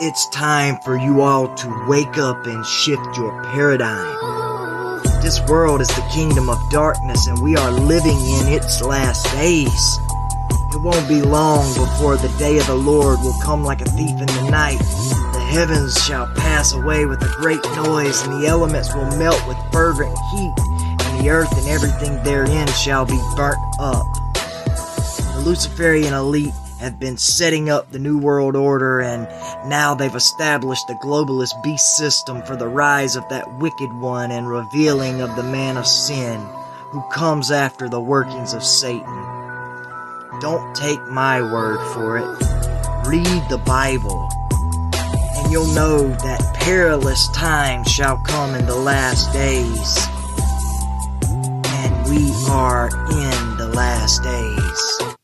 It's time for you all to wake up and shift your paradigm. This world is the kingdom of darkness and we are living in its last days. It won't be long before the day of the Lord will come like a thief in the night. The heavens shall pass away with a great noise and the elements will melt with fervent heat and the earth and everything therein shall be burnt up. The Luciferian elite have been setting up the New World Order, and now they've established the globalist beast system for the rise of that wicked one and revealing of the man of sin who comes after the workings of Satan. Don't take my word for it. Read the Bible, and you'll know that perilous times shall come in the last days. And we are in the last days.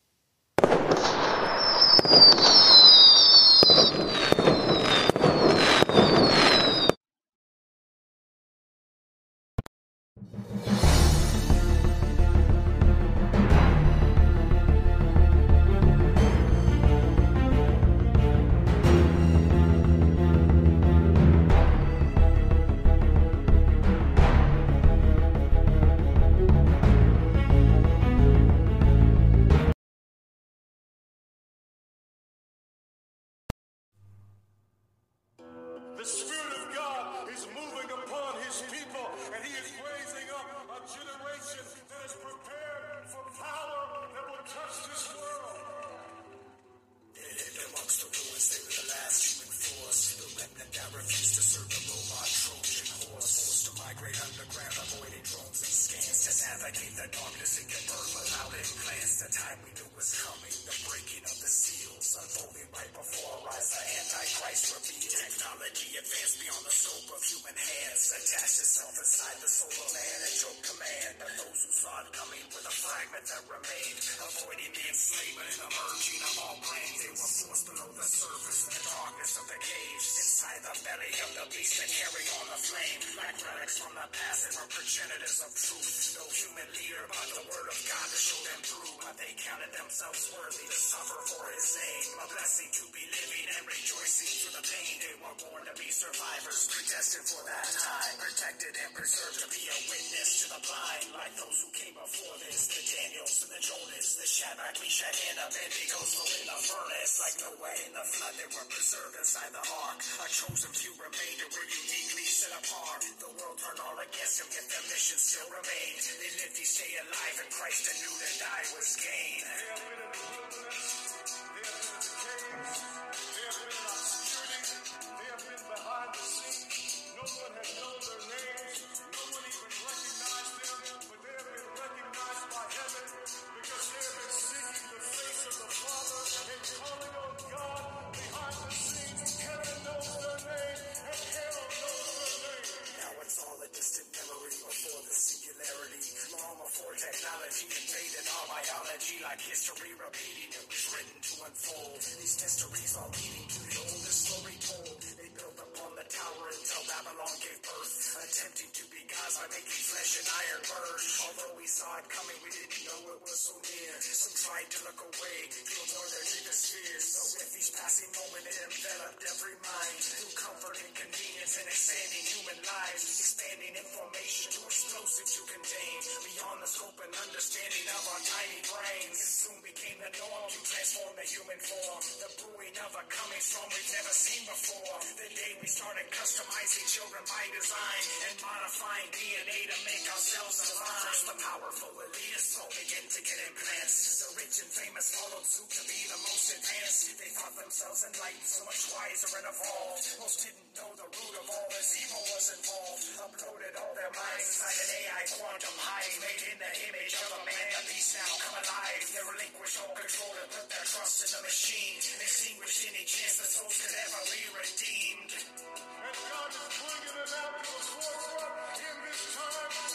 Remained. They lived each day alive, and Christ and knew to die was gain. In in in. No one has known their names, no one even recognized them, but they have been recognized by heaven because they have been seeking the face of the Father and calling on God technology invaded our biology, like history repeating, it was written to unfold. These mysteries all leading to the oldest story tower until Babylon gave birth, attempting to be gods by making flesh and iron merge. Although we saw it coming, we didn't know it was so near. Some tried to look away, to ignore their deepest fears. So with each passing moment, it enveloped every mind. Through comfort and convenience and expanding human lives, expanding information too explosive to contain. Beyond the scope and understanding of our tiny brains, it soon became the norm to transform the human form. The brewing of a coming storm we've never seen before. The day we started customizing children by design and modifying DNA to make ourselves alive. First, the powerful elitists all begin to get implants. The rich and famous followed suit to be the most advanced. They thought themselves enlightened, so much wiser and evolved. Most didn't know the root of all this evil was involved. Uploaded all their minds inside an AI quantum hive, made in the image of a man. The beast now come alive. They relinquish all control and put their trust in the machine. Extinguish any chance that souls could ever be redeemed. And God is bringing it out to the forefront in this time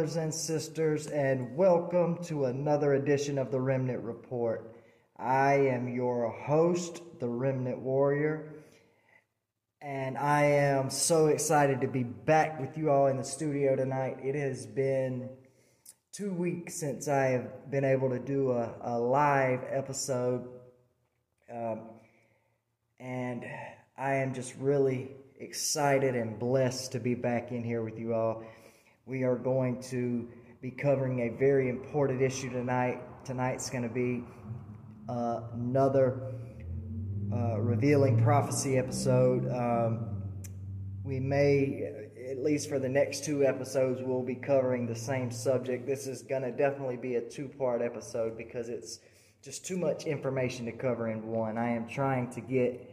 brothers and sisters, and welcome to another edition of the Remnant Report. I am your host, the Remnant Warrior, and I am so excited to be back with you all in the studio tonight. It has been two weeks since I have been able to do a, a live episode, um, and I am just really excited and blessed to be back in here with you all. We are going to be covering a very important issue tonight. Tonight's going to be uh, another uh, revealing prophecy episode. Um, we may, at least for the next two episodes, we'll be covering the same subject. This is going to definitely be a two part episode because it's just too much information to cover in one. I am trying to get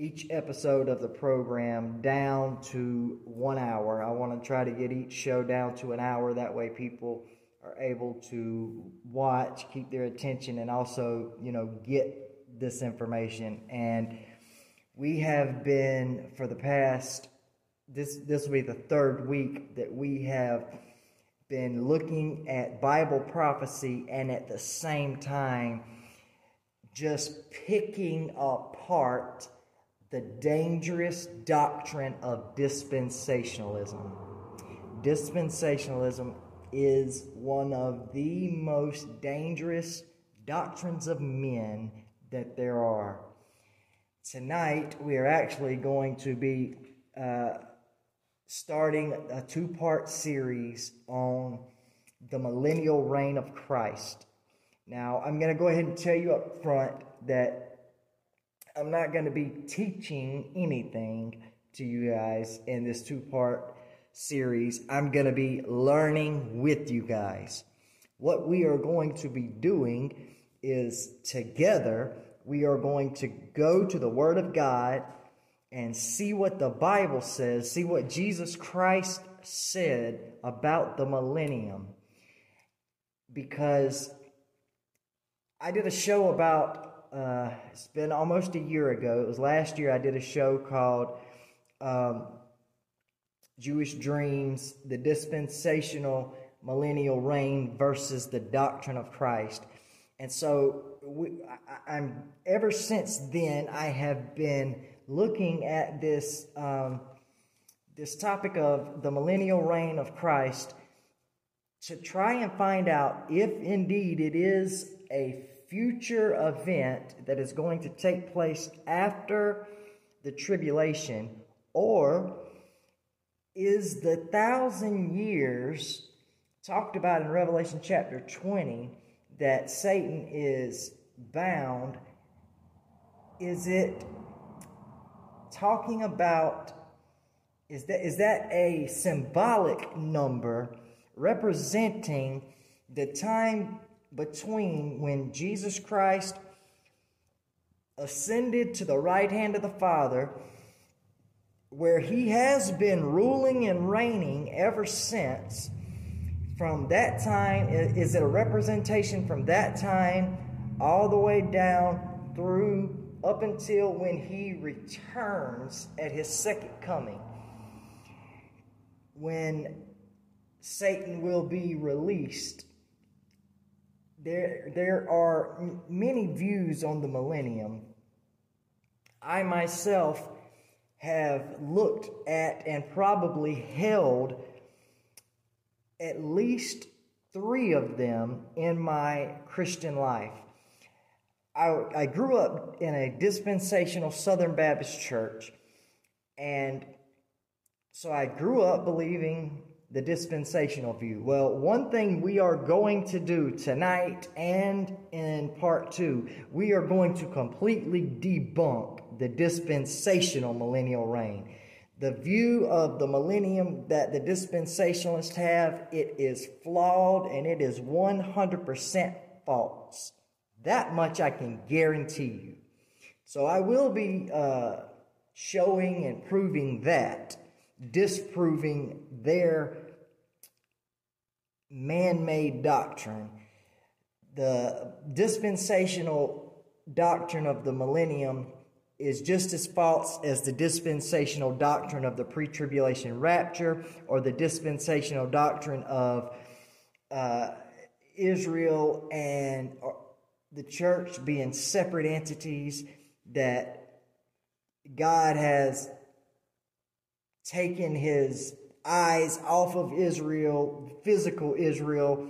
each episode of the program down to one hour. I want to try to get each show down to an hour. That way, people are able to watch, keep their attention, and also, you know, get this information. And we have been for the past this this will be the third week that we have been looking at Bible prophecy and at the same time just picking apart the dangerous doctrine of dispensationalism. Dispensationalism is one of the most dangerous doctrines of men that there are. Tonight, we are actually going to be uh, starting a two part series on the millennial reign of Christ. Now, I'm going to go ahead and tell you up front that I'm not going to be teaching anything to you guys in this two part series. I'm going to be learning with you guys. What we are going to be doing is together, we are going to go to the Word of God and see what the Bible says, see what Jesus Christ said about the millennium. Because I did a show about uh, it's been almost a year ago. It was last year. I did a show called um, Jewish Dreams: The Dispensational Millennial Reign versus the Doctrine of Christ. And so, we, I, am ever since then. I have been looking at this um, this topic of the millennial reign of Christ to try and find out if indeed it is a future event that is going to take place after the tribulation, or is the thousand years talked about in Revelation chapter 20 that Satan is bound? Is it talking about is that is that a symbolic number representing the time between when Jesus Christ ascended to the right hand of the Father, where he has been ruling and reigning ever since. From that time, is it a representation from that time all the way down through up until when he returns at his second coming? When Satan will be released there, there are many views on the millennium. I myself have looked at and probably held at least three of them in my Christian life. I, I grew up in a dispensational Southern Baptist church, and so I grew up believing the dispensational view. Well, one thing we are going to do tonight and in part two, we are going to completely debunk the dispensational millennial reign. The view of the millennium that the dispensationalists have, it is flawed and it is 100% false. That much I can guarantee you. So I will be uh, showing and proving that, disproving their man made doctrine. The dispensational doctrine of the millennium is just as false as the dispensational doctrine of the pre tribulation rapture or the dispensational doctrine of uh, Israel and uh, the church being separate entities that God has taken his eyes off of Israel, physical Israel,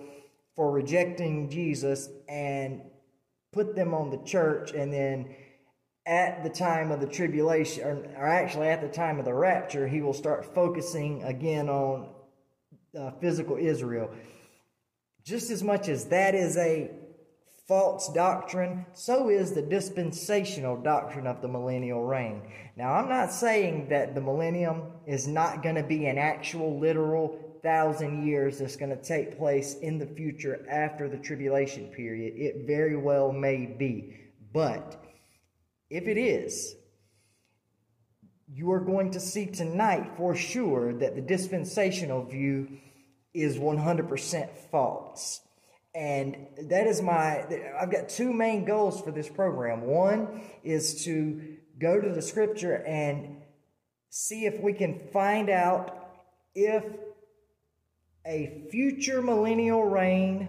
for rejecting Jesus and put them on the church and then at the time of the tribulation, or, or, actually at the time of the rapture, he will start focusing again on uh, physical Israel. Just as much as that is a false doctrine, so is the dispensational doctrine of the millennial reign. Now, I'm not saying that the millennium is not going to be an actual, literal thousand years that's going to take place in the future after the tribulation period. It very well may be. But if it is, you are going to see tonight for sure that the dispensational view is 100% false. And that is my, I've got two main goals for this program. One is to go to the scripture and see if we can find out if a future millennial reign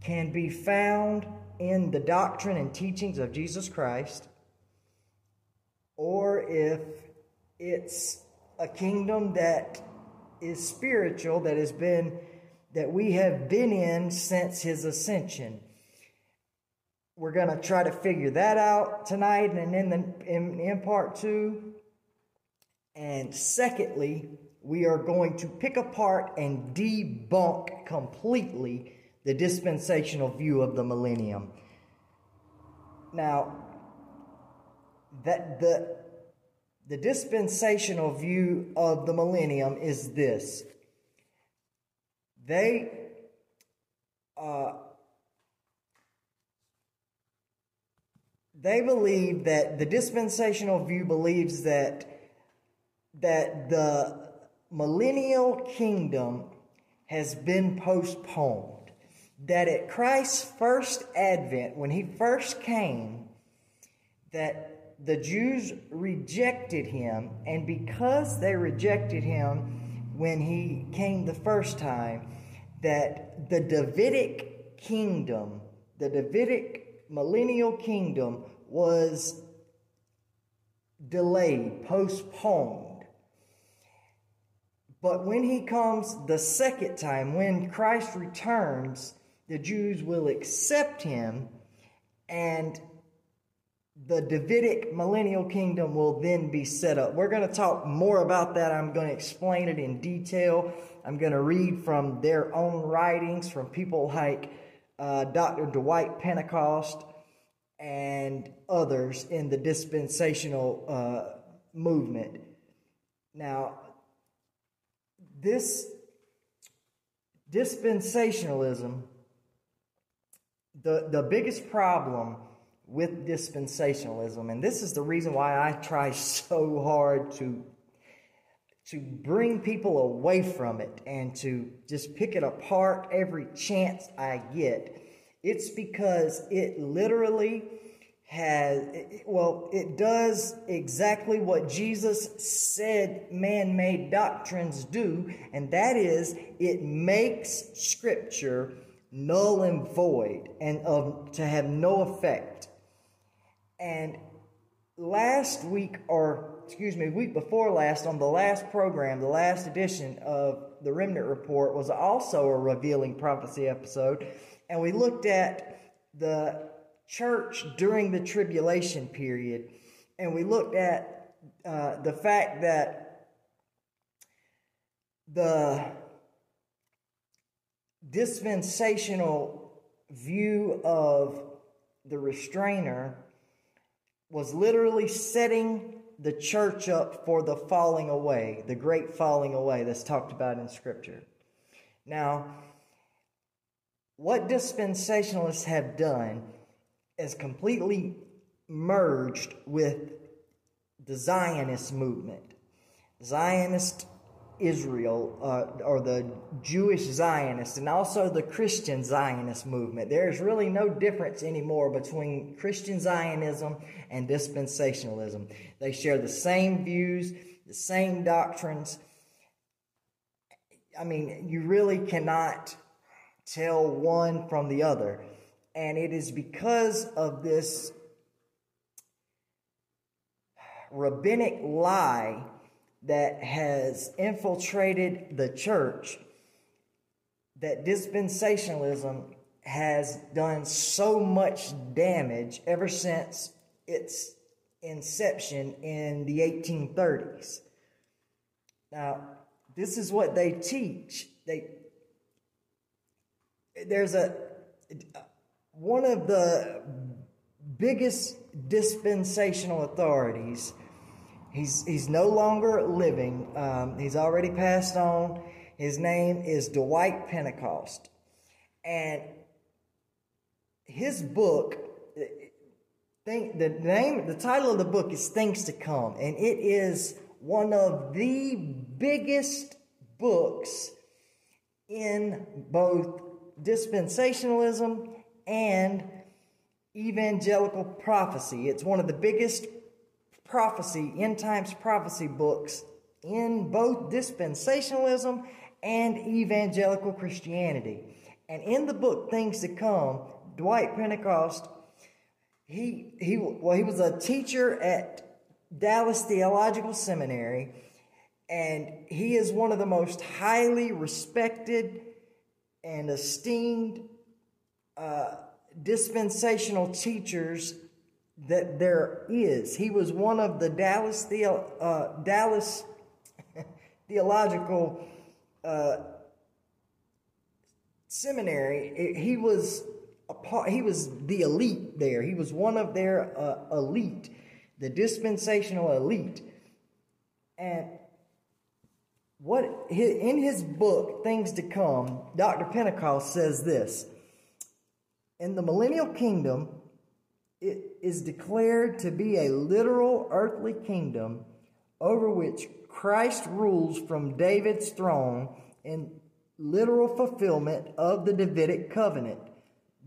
can be found in the doctrine and teachings of Jesus Christ or if it's a kingdom that is spiritual that has been that we have been in since his ascension. We're going to try to figure that out tonight and in the in, in part 2 and secondly we are going to pick apart and debunk completely the dispensational view of the millennium. Now that the the dispensational view of the millennium is this they uh, they believe that the dispensational view believes that that the millennial kingdom has been postponed. That at Christ's first advent when he first came that the Jews rejected him, and because they rejected him when he came the first time, that the Davidic kingdom, the Davidic millennial kingdom, was delayed, postponed. But when he comes the second time, when Christ returns, the Jews will accept him and the Davidic millennial kingdom will then be set up. We're going to talk more about that. I'm going to explain it in detail. I'm going to read from their own writings from people like uh, Dr. Dwight Pentecost and others in the dispensational uh, movement. Now, this dispensationalism, the, the biggest problem with dispensationalism. And this is the reason why I try so hard to to bring people away from it and to just pick it apart every chance I get. It's because it literally has, well, it does exactly what Jesus said man made doctrines do, and that is it makes Scripture null and void and of, to have no effect. And last week, or excuse me, week before last, on the last program, the last edition of the Remnant Report was also a revealing prophecy episode. And we looked at the church during the tribulation period. And we looked at uh, the fact that the dispensational view of the restrainer was literally setting the church up for the falling away, the great falling away that's talked about in Scripture. Now, what dispensationalists have done is completely merged with the Zionist movement. Zionist Israel uh, or the Jewish Zionists and also the Christian Zionist movement. There's really no difference anymore between Christian Zionism and dispensationalism. They share the same views, the same doctrines. I mean, you really cannot tell one from the other. And it is because of this rabbinic lie that has infiltrated the church that dispensationalism has done so much damage ever since its inception in the 1830s. Now, this is what they teach. They there's a one of the biggest dispensational authorities. He's he's no longer living. Um, he's already passed on. His name is Dwight Pentecost, and his book. Think the name, the title of the book is "Things to Come," and it is one of the biggest books in both dispensationalism and evangelical prophecy. It's one of the biggest prophecy, end times prophecy books in both dispensationalism and evangelical Christianity. And in the book Things to Come, Dwight Pentecost, he he well he was a teacher at Dallas Theological Seminary and he is one of the most highly respected and esteemed uh, dispensational teachers that there is. He was one of the Dallas Theo, uh, Dallas Theological uh, Seminary. He was a part, he was the elite there. He was one of their uh, elite, the dispensational elite, and what in his book things to come dr pentecost says this in the millennial kingdom it is declared to be a literal earthly kingdom over which christ rules from david's throne in literal fulfillment of the davidic covenant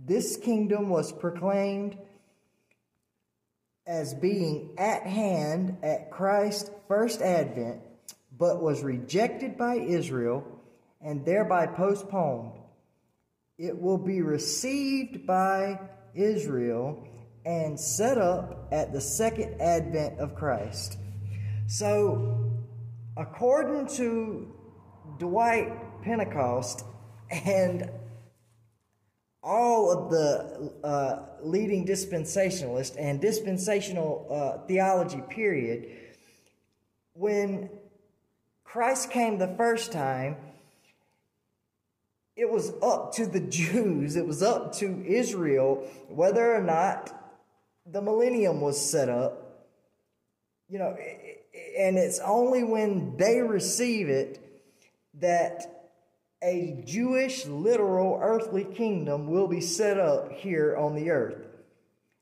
this kingdom was proclaimed as being at hand at christ's first advent but was rejected by Israel and thereby postponed. It will be received by Israel and set up at the second advent of Christ. So, according to Dwight Pentecost and all of the uh, leading dispensationalists and dispensational uh, theology, period, when Christ came the first time, it was up to the Jews, it was up to Israel whether or not the millennium was set up. You know, and it's only when they receive it that a Jewish, literal, earthly kingdom will be set up here on the earth.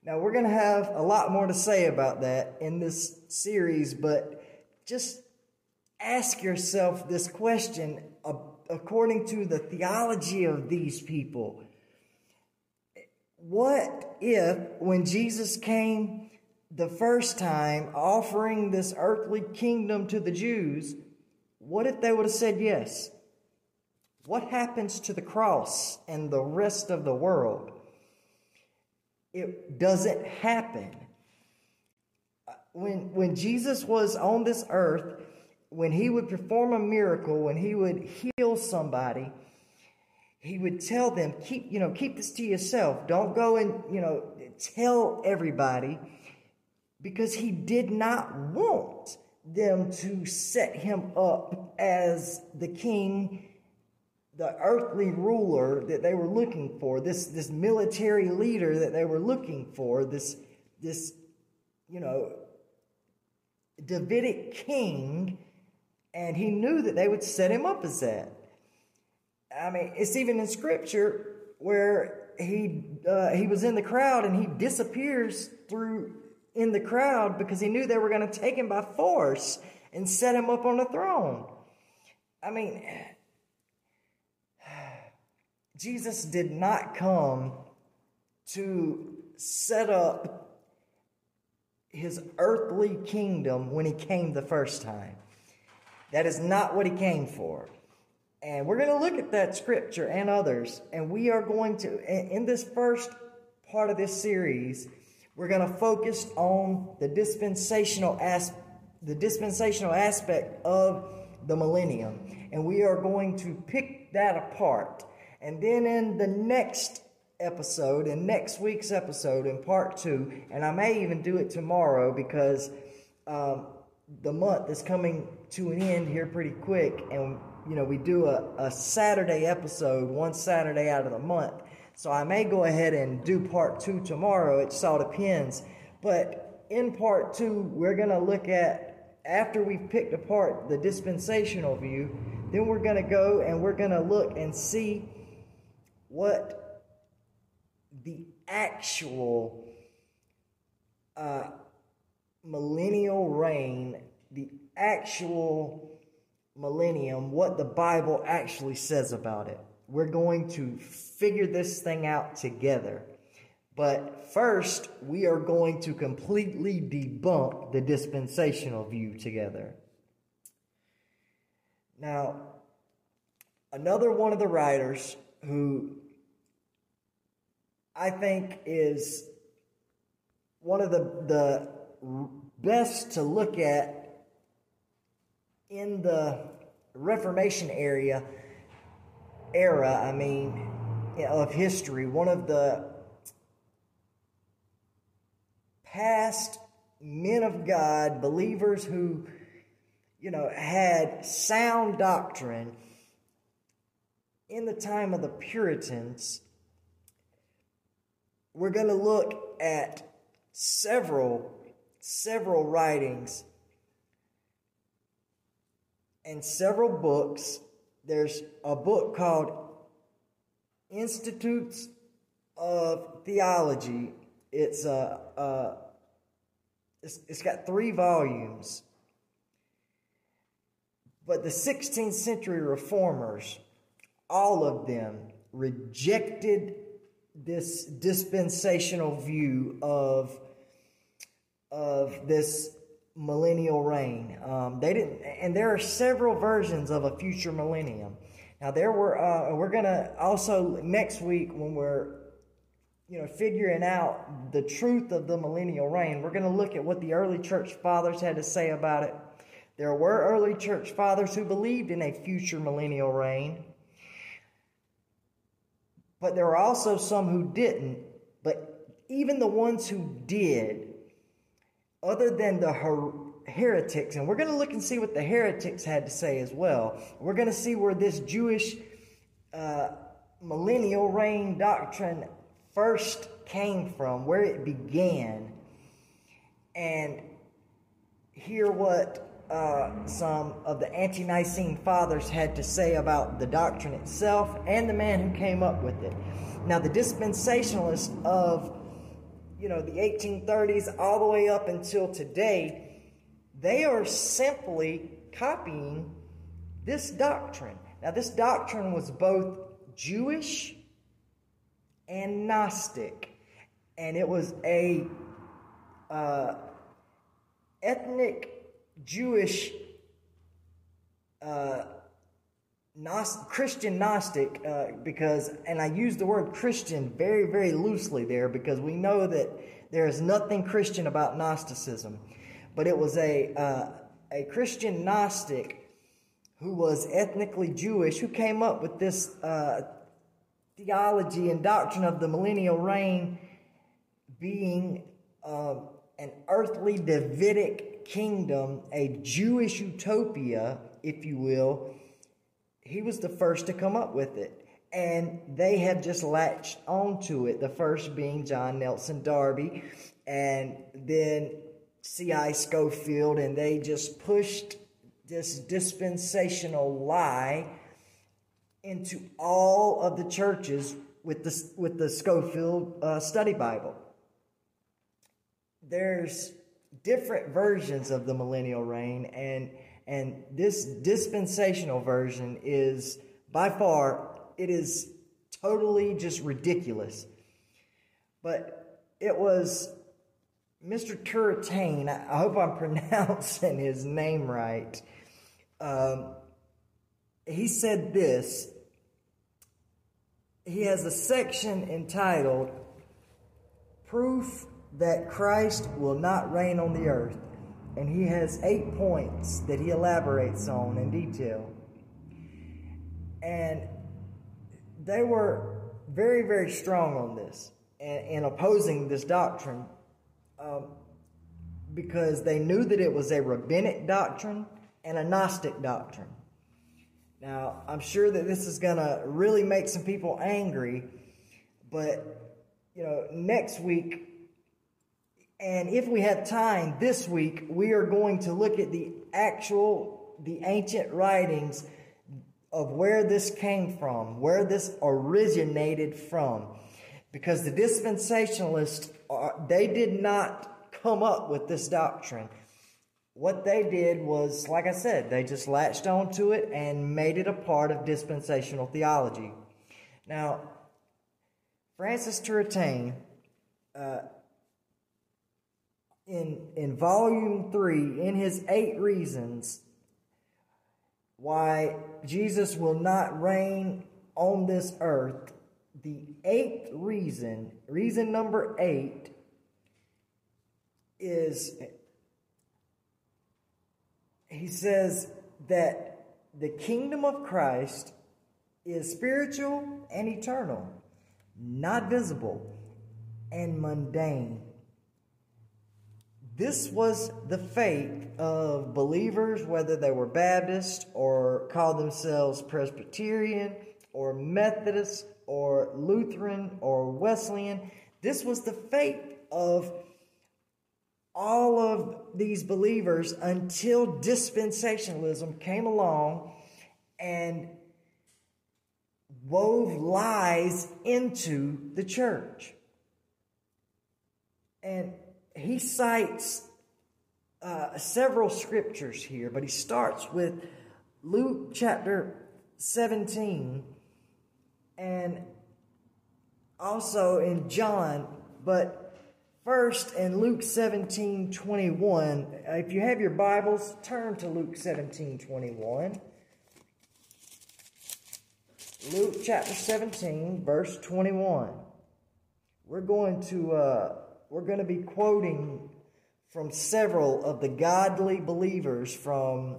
Now, we're going to have a lot more to say about that in this series, but just ask yourself this question according to the theology of these people. What if, when Jesus came the first time offering this earthly kingdom to the Jews, what if they would have said yes? What happens to the cross and the rest of the world? It doesn't happen. When, when Jesus was on this earth, when he would perform a miracle, when he would heal somebody, he would tell them, keep, you know, keep this to yourself. Don't go and, you know, tell everybody because he did not want them to set him up as the king, the earthly ruler that they were looking for, this, this military leader that they were looking for, this, this, you know, Davidic king and he knew that they would set him up as that. I mean, it's even in scripture where he uh, he was in the crowd and he disappears through in the crowd because he knew they were going to take him by force and set him up on the throne. I mean, Jesus did not come to set up his earthly kingdom when he came the first time. That is not what he came for. And we're going to look at that scripture and others. And we are going to, in this first part of this series, we're going to focus on the dispensational as, the dispensational aspect of the millennium. And we are going to pick that apart. And then in the next episode, in next week's episode, in part two, and I may even do it tomorrow because um, the month is coming to an end here pretty quick. And, you know, we do a, a Saturday episode, one Saturday out of the month. So I may go ahead and do part two tomorrow. It all depends. But in part two, we're going to look at, after we've picked apart the dispensational view, then we're going to go and we're going to look and see what the actual uh, millennial reign, the actual millennium, what the Bible actually says about it. We're going to figure this thing out together. But first, we are going to completely debunk the dispensational view together. Now, another one of the writers who I think is one of the, the best to look at in the Reformation area era, I mean, of history, one of the past men of God, believers who, you know, had sound doctrine in the time of the Puritans, we're going to look at several, several writings and several books. There's a book called Institutes of Theology. It's a, uh, it's, it's got three volumes. But the 16th century reformers all of them rejected this dispensational view of of this millennial reign. Um, they didn't, and there are several versions of a future millennium. Now there were, uh, we're gonna also next week when we're, you know, figuring out the truth of the millennial reign, we're gonna look at what the early church fathers had to say about it. There were early church fathers who believed in a future millennial reign. But there were also some who didn't. But even the ones who did, other than the her- heretics, and we're going to look and see what the heretics had to say as well. We're going to see where this Jewish uh, millennial reign doctrine first came from, where it began, and hear what uh, some of the ante Nicene fathers had to say about the doctrine itself and the man who came up with it. Now, the dispensationalists of you know the 1830s all the way up until today, they are simply copying this doctrine. Now, this doctrine was both Jewish and Gnostic, and it was a uh, ethnic Jewish uh, Gnost- Christian Gnostic, uh, because, and I use the word Christian very, very loosely there because we know that there is nothing Christian about Gnosticism. But it was a, uh, a Christian Gnostic who was ethnically Jewish who came up with this uh, theology and doctrine of the millennial reign being uh, an earthly Davidic kingdom, a Jewish utopia, if you will, he was the first to come up with it. And they have just latched onto it, the first being John Nelson Darby, and then C.I. Scofield, and they just pushed this dispensational lie into all of the churches with the, with the Scofield uh, Study Bible. There's different versions of the millennial reign, and And this dispensational version is by far, it is totally just ridiculous. But it was Mr. Turretain, I hope I'm pronouncing his name right. Um, he said this. He has a section entitled Proof that Christ will not reign on the earth. And he has eight points that he elaborates on in detail. And they were very, very strong on this in opposing this doctrine um, because they knew that it was a rabbinic doctrine and a Gnostic doctrine. Now, I'm sure that this is going to really make some people angry, but, you know, next week, and if we have time this week, we are going to look at the actual, the ancient writings of where this came from, where this originated from. Because the dispensationalists, are, they did not come up with this doctrine. What they did was, like I said, they just latched onto it and made it a part of dispensational theology. Now, Francis Turretin, uh, in, in volume three, in his eight reasons why Jesus will not reign on this earth, the eighth reason, reason number eight, is he says that the kingdom of Christ is spiritual and eternal, not visible and mundane. This was the faith of believers, whether they were Baptist or called themselves Presbyterian or Methodist or Lutheran or Wesleyan. This was the faith of all of these believers until dispensationalism came along and wove lies into the church. And he cites uh, several scriptures here, but he starts with Luke chapter 17 and also in John, but first in Luke 17 21. If you have your Bibles, turn to Luke 17 21. Luke chapter 17, verse 21. We're going to uh, we're going to be quoting from several of the godly believers from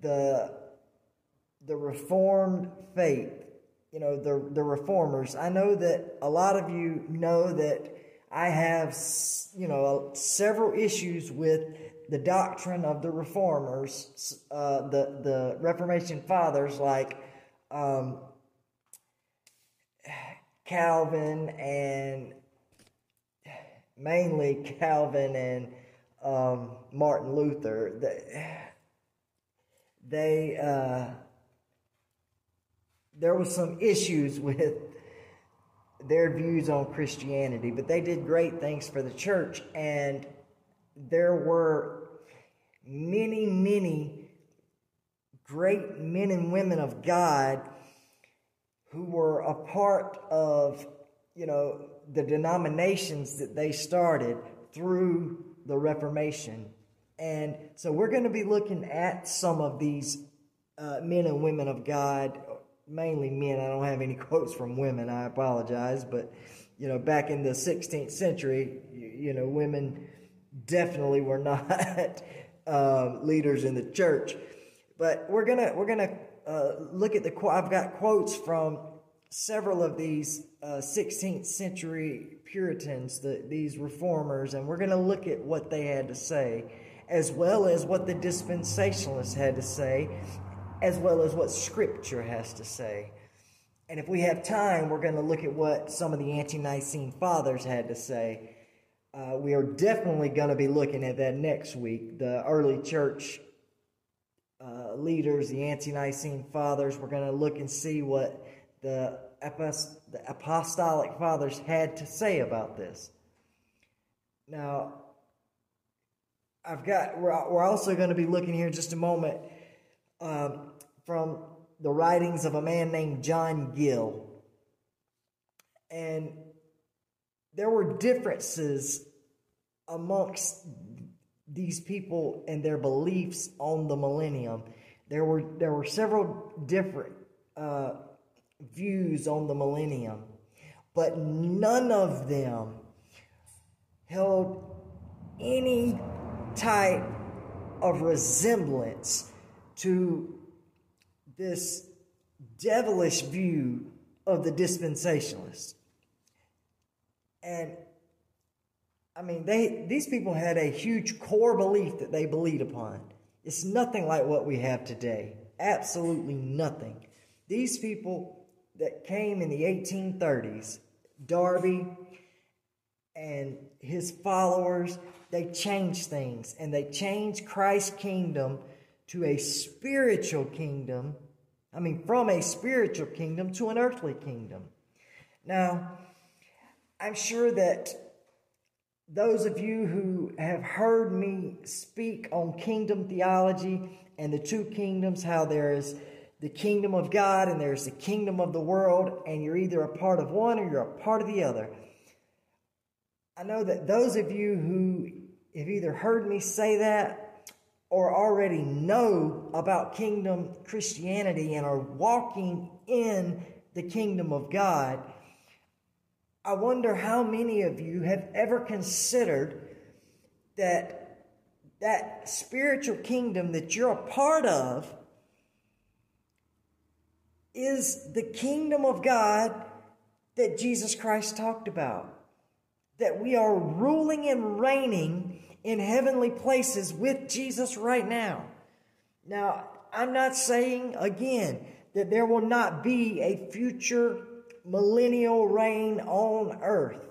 the the reformed faith. You know the the reformers. I know that a lot of you know that i have you know several issues with the doctrine of the reformers uh, the the reformation fathers like um, calvin and mainly Calvin and um, Martin Luther, they, they uh, there was some issues with their views on Christianity, but they did great things for the church, and there were many, many great men and women of God who were a part of, you know, the denominations that they started through the Reformation. And so we're going to be looking at some of these uh, men and women of God, mainly men. I don't have any quotes from women, I apologize. But, you know, back in the 16th century, you, you know, women definitely were not um, leaders in the church. But we're gonna we're gonna uh, look at the. I've got quotes from several of these uh, 16th century Puritans, the, these reformers, and we're going to look at what they had to say, as well as what the dispensationalists had to say, as well as what Scripture has to say. And if we have time, we're going to look at what some of the ante Nicene fathers had to say. Uh, we are definitely going to be looking at that next week. The early church uh, leaders, the ante Nicene fathers, we're going to look and see what the, the apostolic fathers had to say about this. Now, I've got, we're, we're also going to be looking here just a moment um, from the writings of a man named John Gill. And there were differences amongst these people and their beliefs on the millennium. There were there were several different uh, views on the millennium, but none of them held any type of resemblance to this devilish view of the dispensationalists. And I mean, they these people had a huge core belief that they believed upon. It's nothing like what we have today. Absolutely nothing. These people that came in the 1830s, Darby and his followers, they changed things and they changed Christ's kingdom to a spiritual kingdom. I mean, from a spiritual kingdom to an earthly kingdom. Now, I'm sure that those of you who have heard me speak on kingdom theology and the two kingdoms, how there is the kingdom of God and there's the kingdom of the world, and you're either a part of one or you're a part of the other. I know that those of you who have either heard me say that or already know about kingdom Christianity and are walking in the kingdom of God, I wonder how many of you have ever considered that that spiritual kingdom that you're a part of is the kingdom of God that Jesus Christ talked about. That we are ruling and reigning in heavenly places with Jesus right now. Now, I'm not saying again that there will not be a future millennial reign on earth.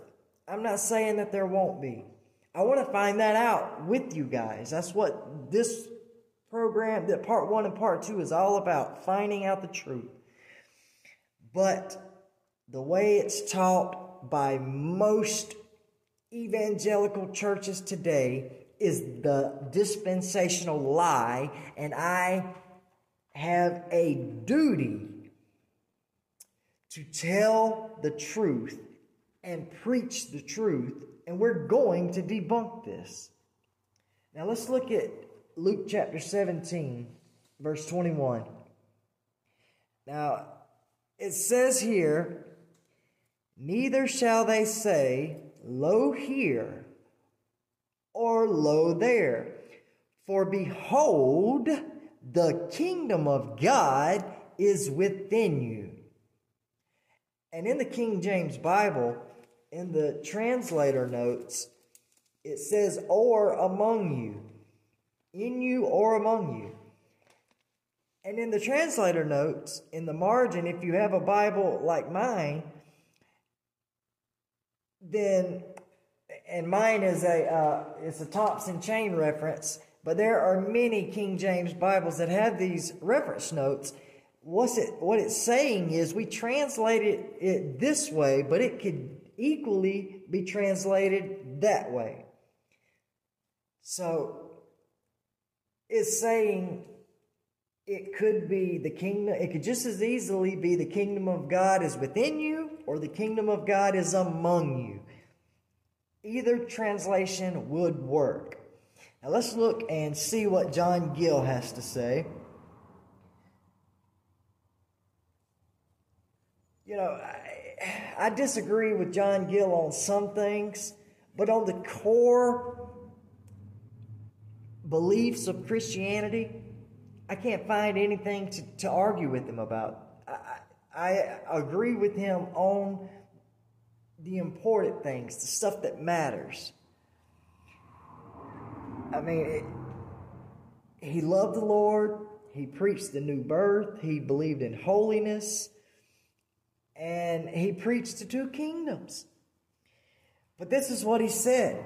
I'm not saying that there won't be. I want to find that out with you guys. That's what this program, that part one and part two is all about finding out the truth. But the way it's taught by most evangelical churches today is the dispensational lie, and I have a duty to tell the truth and preach the truth, and we're going to debunk this. Now let's look at Luke chapter 17, verse 21. Now, it says here, Neither shall they say, Lo here, or lo there. For behold, the kingdom of God is within you. And in the King James Bible, in the translator notes, it says, or among you, in you or among you. And in the translator notes, in the margin, if you have a Bible like mine, then, and mine is a uh, it's a Thompson chain reference, but there are many King James Bibles that have these reference notes. What's it? What it's saying is we translated it this way, but it could equally be translated that way. So it's saying it could be the kingdom, it could just as easily be the kingdom of God is within you or the kingdom of God is among you. Either translation would work. Now let's look and see what John Gill has to say. You know, I, I disagree with John Gill on some things, but on the core beliefs of Christianity, I can't find anything to, to argue with him about. I, I agree with him on the important things, the stuff that matters. I mean, it, he loved the Lord. He preached the new birth. He believed in holiness. And he preached the two kingdoms. But this is what he said.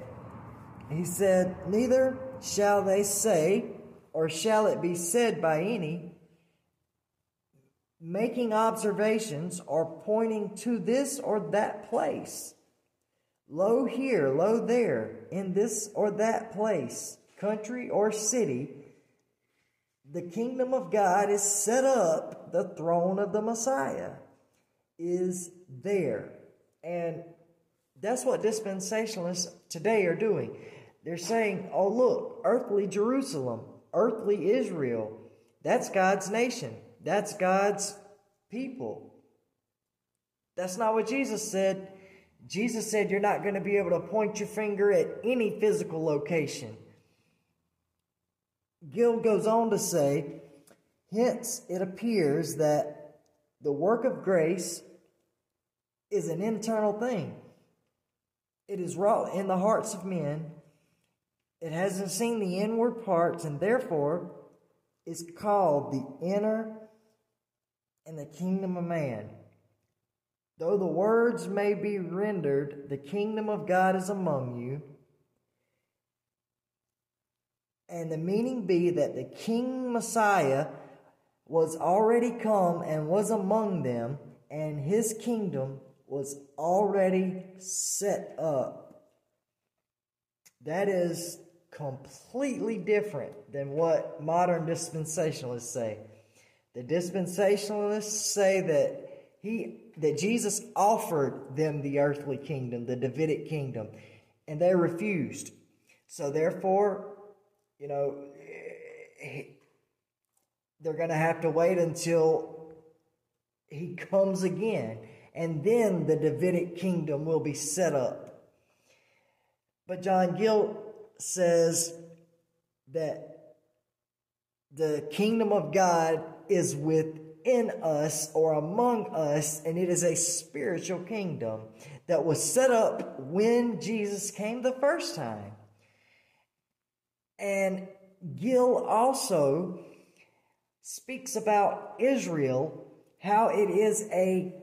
He said, Neither shall they say, or shall it be said by any, making observations or pointing to this or that place. Lo here, lo there, in this or that place, country, or city, the kingdom of God is set up, the throne of the Messiah is there. And that's what dispensationalists today are doing. They're saying, oh, look, earthly Jerusalem, earthly Israel, that's God's nation, that's God's people. That's not what Jesus said. Jesus said you're not going to be able to point your finger at any physical location. Gill goes on to say, hence it appears that the work of grace is an internal thing. It is wrought in the hearts of men. It hasn't seen the inward parts, and therefore is called the inner and the kingdom of man. Though the words may be rendered, the kingdom of God is among you, and the meaning be that the King Messiah was already come and was among them, and his kingdom was already set up. That is completely different than what modern dispensationalists say. The dispensationalists say that he that Jesus offered them the earthly kingdom, the Davidic kingdom, and they refused. So therefore, you know, they're going to have to wait until he comes again, and then the Davidic kingdom will be set up. But John Gill says that the kingdom of God is within us or among us, and it is a spiritual kingdom that was set up when Jesus came the first time. And Gill also speaks about Israel, how it is a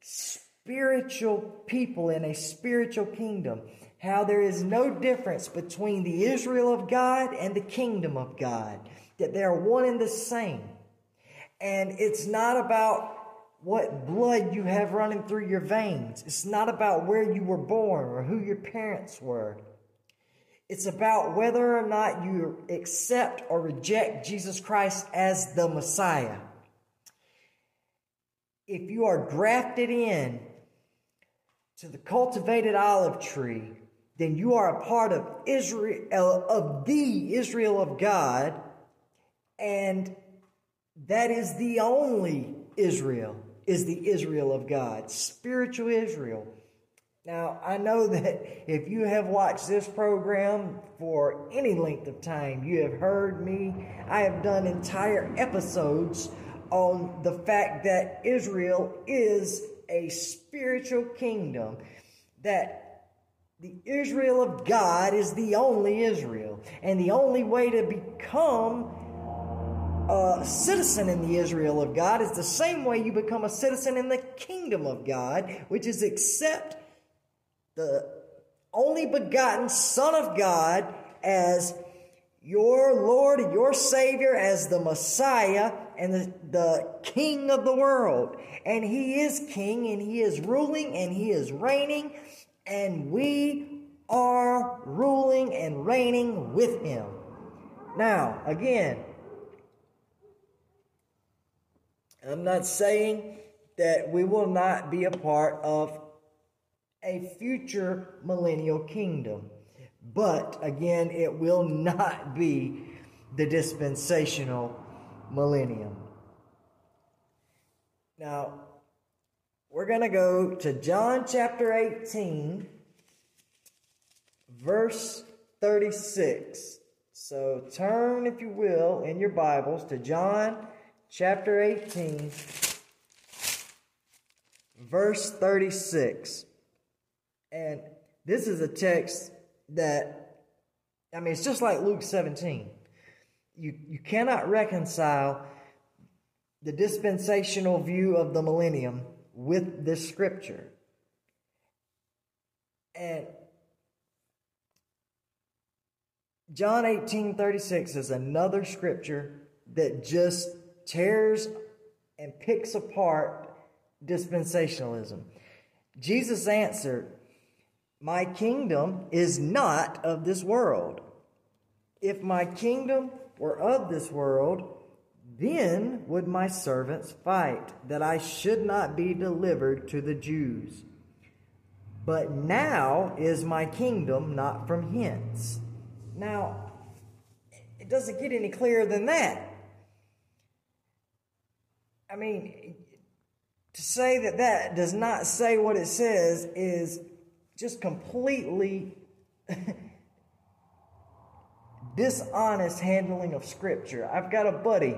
spiritual people in a spiritual kingdom, how there is no difference between the Israel of God and the kingdom of God, that they are one and the same. And it's not about what blood you have running through your veins. It's not about where you were born or who your parents were. It's about whether or not you accept or reject Jesus Christ as the Messiah. If you are grafted in to the cultivated olive tree, then you are a part of Israel, of the Israel of God, and that is the only Israel, is the Israel of God, spiritual Israel. Now, I know that if you have watched this program for any length of time, you have heard me. I have done entire episodes on the fact that Israel is a spiritual kingdom, that the Israel of God is the only Israel, and the only way to become a citizen in the Israel of God is the same way you become a citizen in the kingdom of God, which is accept the only begotten Son of God as your Lord and your Savior, as the Messiah and the, the King of the world. And He is King and He is ruling and He is reigning, and we are ruling and reigning with Him. Now, again, I'm not saying that we will not be a part of a future millennial kingdom. But again, it will not be the dispensational millennium. Now, we're going to go to John chapter 18, verse 36. So turn, if you will, in your Bibles to John chapter 18, verse 36. And this is a text that, I mean, it's just like Luke 17. You, you cannot reconcile the dispensational view of the millennium with this scripture. And John 18 36 is another scripture that just tears and picks apart dispensationalism. Jesus answered, my kingdom is not of this world. If my kingdom were of this world, then would my servants fight, that I should not be delivered to the Jews. But now is my kingdom not from hence. Now, it doesn't get any clearer than that. I mean, to say that that does not say what it says is just completely dishonest handling of Scripture. I've got a buddy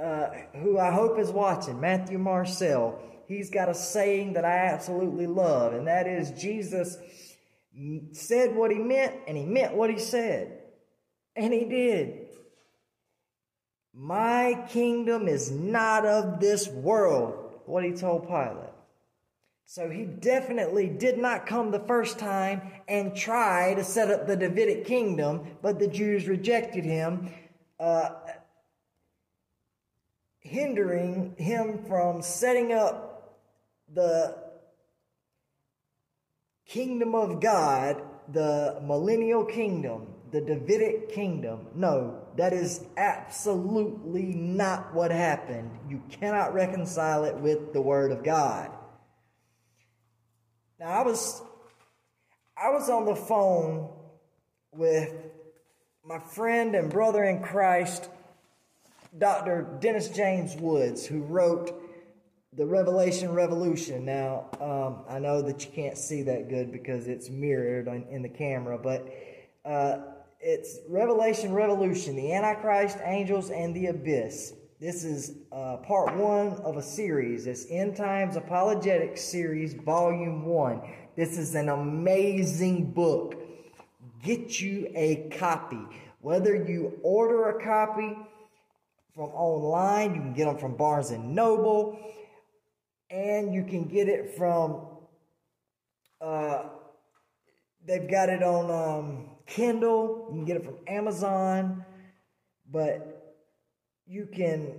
uh, who I hope is watching, Matthew Marcel. He's got a saying that I absolutely love, and that is Jesus said what he meant, and he meant what he said. And he did. My kingdom is not of this world, what he told Pilate. So he definitely did not come the first time and try to set up the Davidic kingdom, but the Jews rejected him, uh, hindering him from setting up the kingdom of God, the millennial kingdom, the Davidic kingdom. No, that is absolutely not what happened. You cannot reconcile it with the Word of God. Now I was I was on the phone with my friend and brother in Christ, Dr. Dennis James Woods, who wrote the Revelation Revolution. Now, um, I know that you can't see that good because it's mirrored in the camera, but uh, it's Revelation Revolution, the Antichrist, Angels, and the Abyss. This is uh, part one of a series. It's End Times Apologetics Series, Volume 1. This is an amazing book. Get you a copy. Whether you order a copy from online, you can get them from Barnes and Noble, and you can get it from, uh, they've got it on um, Kindle, you can get it from Amazon, but you can,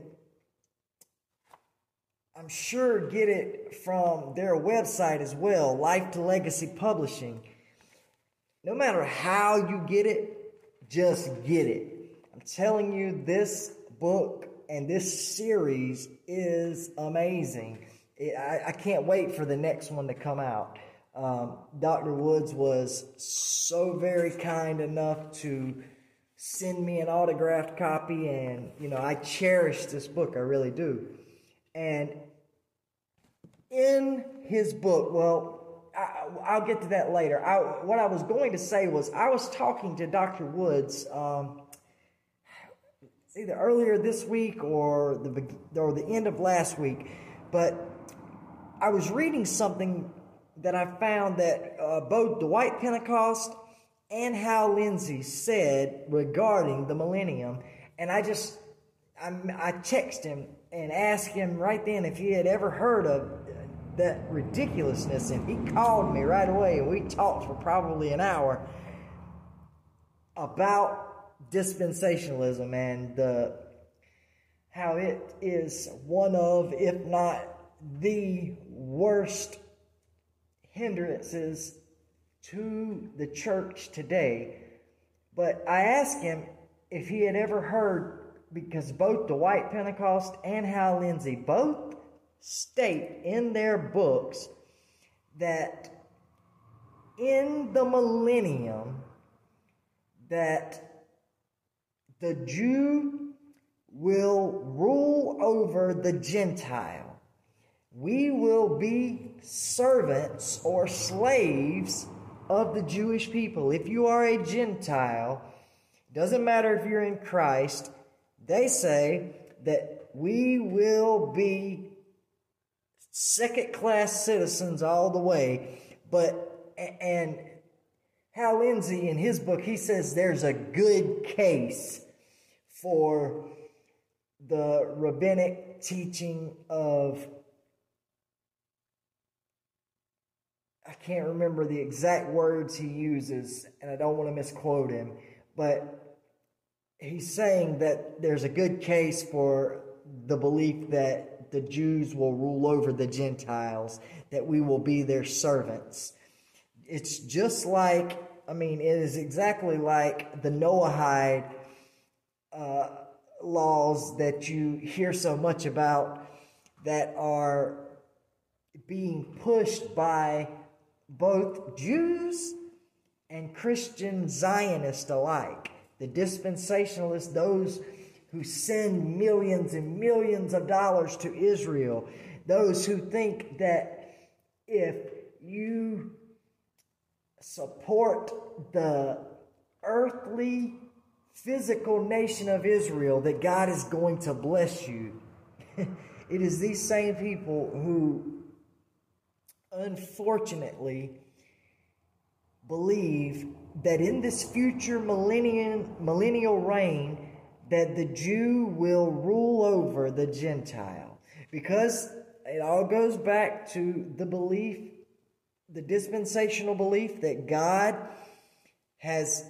I'm sure, get it from their website as well, Life to Legacy Publishing. No matter how you get it, just get it. I'm telling you, this book and this series is amazing. I, I can't wait for the next one to come out. Um, Dr. Woods was so very kind enough to send me an autographed copy and you know i cherish this book i really do and in his book well I, will get to that later I, what i was going to say was i was talking to dr woods um, either earlier this week or the, or the end of last week but i was reading something that i found that uh, both Dwight Pentecost and Hal Lindsey said regarding the millennium. And I just, I, I texted him and asked him right then if he had ever heard of that ridiculousness. And he called me right away and we talked for probably an hour about dispensationalism and the how it is one of, if not the worst hindrances to the church today. But I asked him if he had ever heard, because both the Dwight Pentecost and Hal Lindsey both state in their books that in the millennium that the Jew will rule over the Gentile. We will be servants or slaves of the Jewish people. If you are a Gentile, doesn't matter if you're in Christ, they say that we will be second class citizens all the way. But, and Hal Lindsey in his book, he says there's a good case for the rabbinic teaching of I can't remember the exact words he uses, and I don't want to misquote him, but he's saying that there's a good case for the belief that the Jews will rule over the Gentiles, that we will be their servants. It's just like I mean, it is exactly like the Noahide uh, laws that you hear so much about that are being pushed by both Jews and Christian Zionists alike. The dispensationalists, those who send millions and millions of dollars to Israel, those who think that if you support the earthly, physical nation of Israel, that God is going to bless you. it is these same people who, unfortunately, believe that in this future millennium, millennial reign, that the Jew will rule over the Gentile. Because it all goes back to the belief, the dispensational belief that God has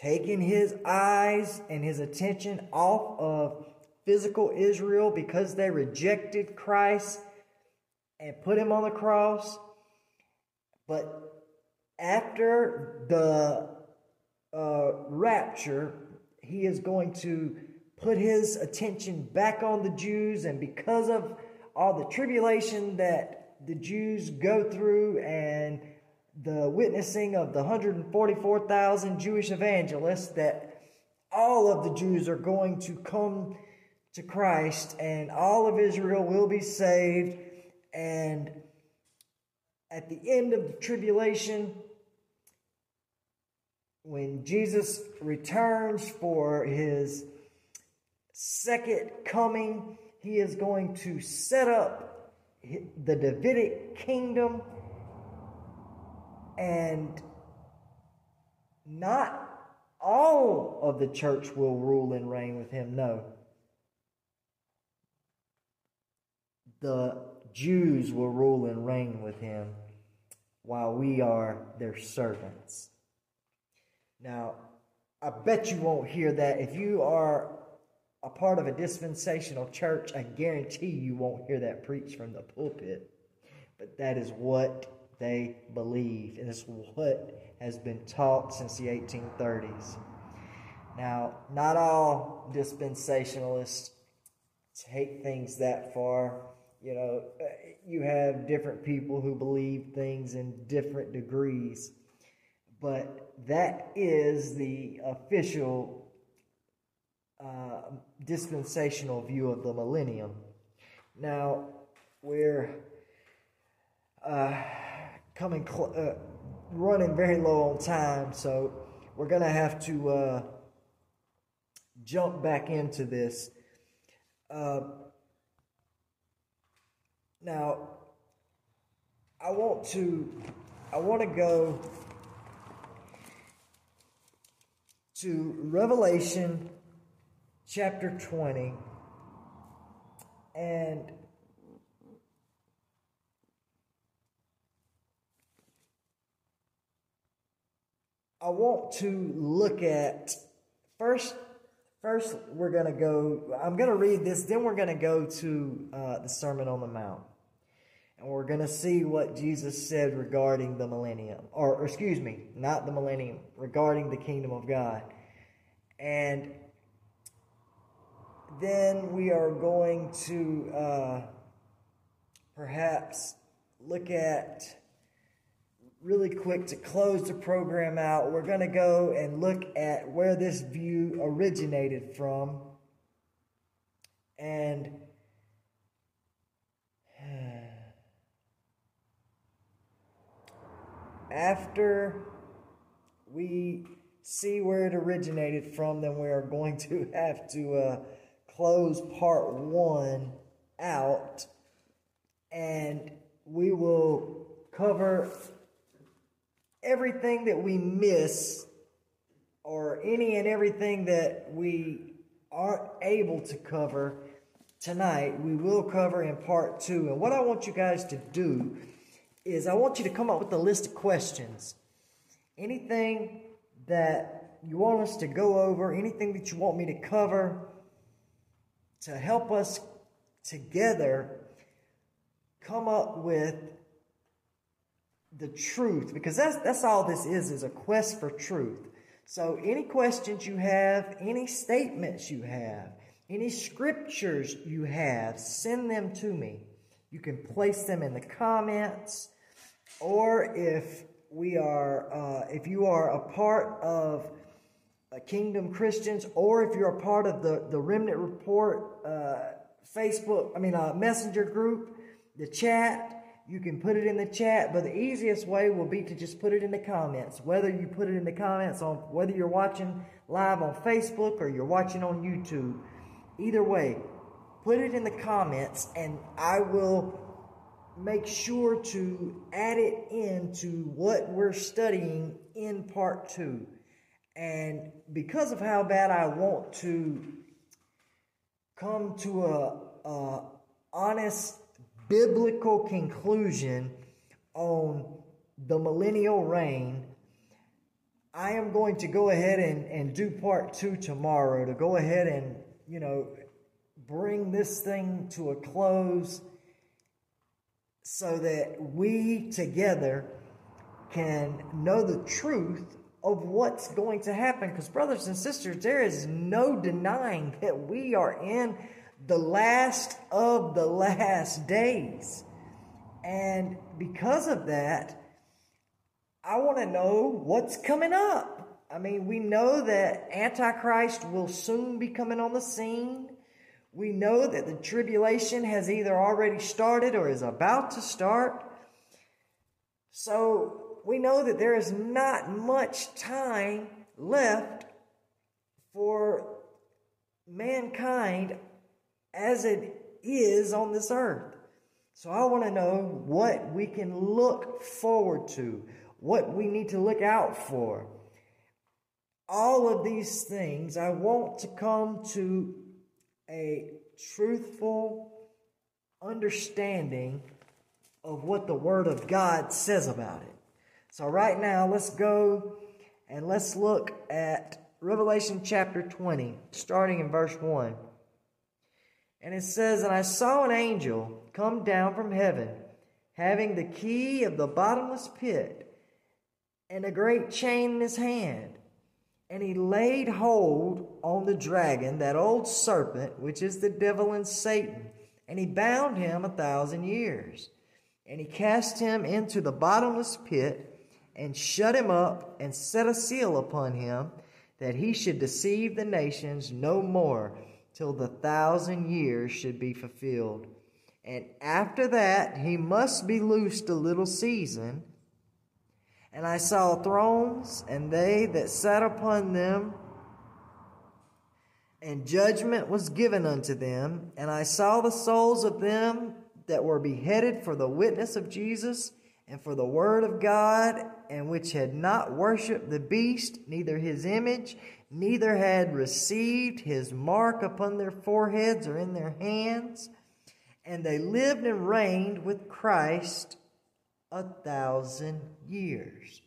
taken his eyes and his attention off of physical Israel because they rejected Christ and put him on the cross. But after the uh, rapture, he is going to put his attention back on the Jews, and because of all the tribulation that the Jews go through and the witnessing of the 144,000 Jewish evangelists, that all of the Jews are going to come to Christ and all of Israel will be saved. And at the end of the tribulation, when Jesus returns for his second coming, he is going to set up the Davidic kingdom and not all of the church will rule and reign with him. No. The Jews will rule and reign with him while we are their servants. Now, I bet you won't hear that. If you are a part of a dispensational church, I guarantee you won't hear that preached from the pulpit. But that is what they believe, and it's what has been taught since the 1830s. Now, not all dispensationalists take things that far. You know, you have different people who believe things in different degrees but that is the official uh, dispensational view of the millennium. Now, we're uh, coming, cl- uh, running very low on time, so we're going to have to uh, jump back into this. Uh, now, I want to, I want to go to Revelation chapter 20 and I want to look at first first we're going to go I'm going to read this then we're going to go to uh, the Sermon on the Mount and we're going to see what Jesus said regarding the millennium, or, or, excuse me, not the millennium, regarding the kingdom of God. And then we are going to uh, perhaps look at really quick to close the program out. We're going to go and look at where this view originated from. And after we see where it originated from, then we are going to have to uh, close part one out and we will cover everything that we miss or any and everything that we aren't able to cover tonight, we will cover in part two. And what I want you guys to do is I want you to come up with a list of questions. Anything that you want us to go over, anything that you want me to cover to help us together come up with the truth because that's that's all this is is a quest for truth. So any questions you have, any statements you have, any scriptures you have, send them to me. You can place them in the comments, or if we are, uh, if you are a part of uh, Kingdom Christians, or if you're a part of the the Remnant Report uh, Facebook, I mean uh, Messenger group, the chat. You can put it in the chat, but the easiest way will be to just put it in the comments. Whether you put it in the comments on whether you're watching live on Facebook or you're watching on YouTube, either way, put it in the comments and I will make sure to add it into what we're studying in part two. And because of how bad I want to come to a, a honest biblical conclusion on the millennial reign, I am going to go ahead and, and do part two tomorrow to go ahead and, you know, bring this thing to a close so that we together can know the truth of what's going to happen. Because, brothers and sisters, there is no denying that we are in the last of the last days. And because of that, I want to know what's coming up. I mean, we know that Antichrist will soon be coming on the scene. We know that the tribulation has either already started or is about to start. So we know that there is not much time left for mankind as it is on this earth. So I want to know what we can look forward to, what we need to look out for. All of these things, I want to come to a truthful understanding of what the Word of God says about it. So, right now, let's go and let's look at Revelation chapter 20, starting in verse 1. And it says, And I saw an angel come down from heaven, having the key of the bottomless pit and a great chain in his hand. And he laid hold on the dragon, that old serpent, which is the devil and Satan, and he bound him a thousand years. And he cast him into the bottomless pit, and shut him up, and set a seal upon him, that he should deceive the nations no more till the thousand years should be fulfilled. And after that, he must be loosed a little season. And I saw thrones, and they that sat upon them, and judgment was given unto them. And I saw the souls of them that were beheaded for the witness of Jesus and for the word of God, and which had not worshipped the beast, neither his image, neither had received his mark upon their foreheads or in their hands. And they lived and reigned with Christ a thousand years.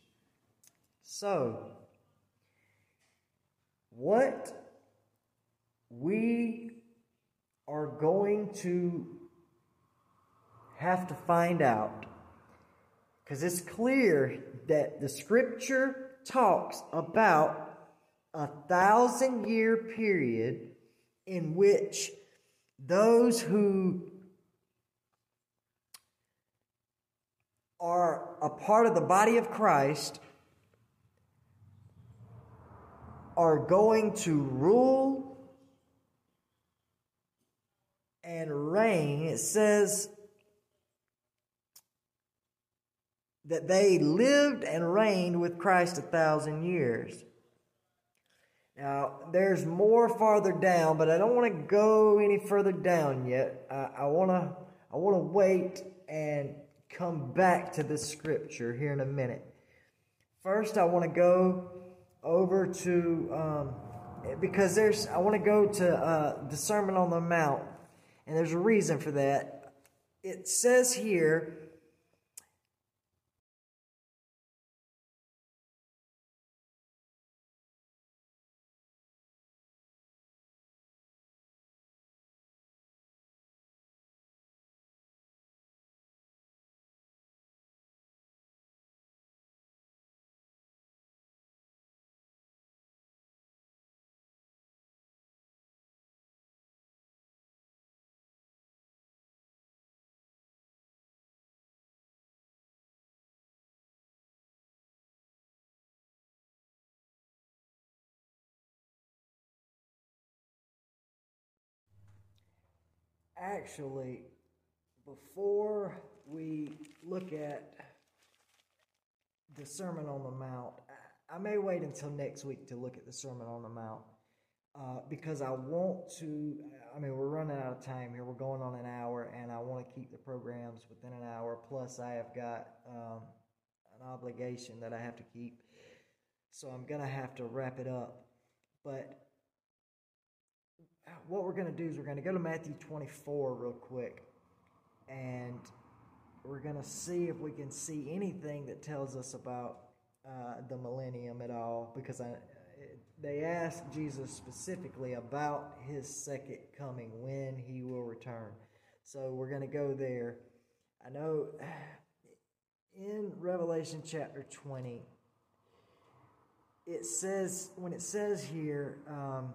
So, what we are going to have to find out because it's clear that the scripture talks about a thousand year period in which those who are a part of the body of Christ are going to rule and reign. It says that they lived and reigned with Christ a thousand years. Now, there's more farther down, but I don't want to go any further down yet. I, want to I want to wait and come back to this scripture here in a minute. First, I want to go over to um, because there's I want to go to uh, the Sermon on the Mount, and there's a reason for that. It says here actually, before we look at the Sermon on the Mount, I may wait until next week to look at the Sermon on the Mount uh, because I want to. I mean, we're running out of time here. We're going on an hour, and I want to keep the programs within an hour. Plus, I have got um, an obligation that I have to keep, so I'm gonna have to wrap it up. But what we're gonna do is we're gonna go to Matthew 24 real quick, and we're gonna see if we can see anything that tells us about uh, the millennium at all, because I they asked Jesus specifically about his second coming, when he will return. So we're going to go there. I know in Revelation chapter 20, it says, when it says here, um,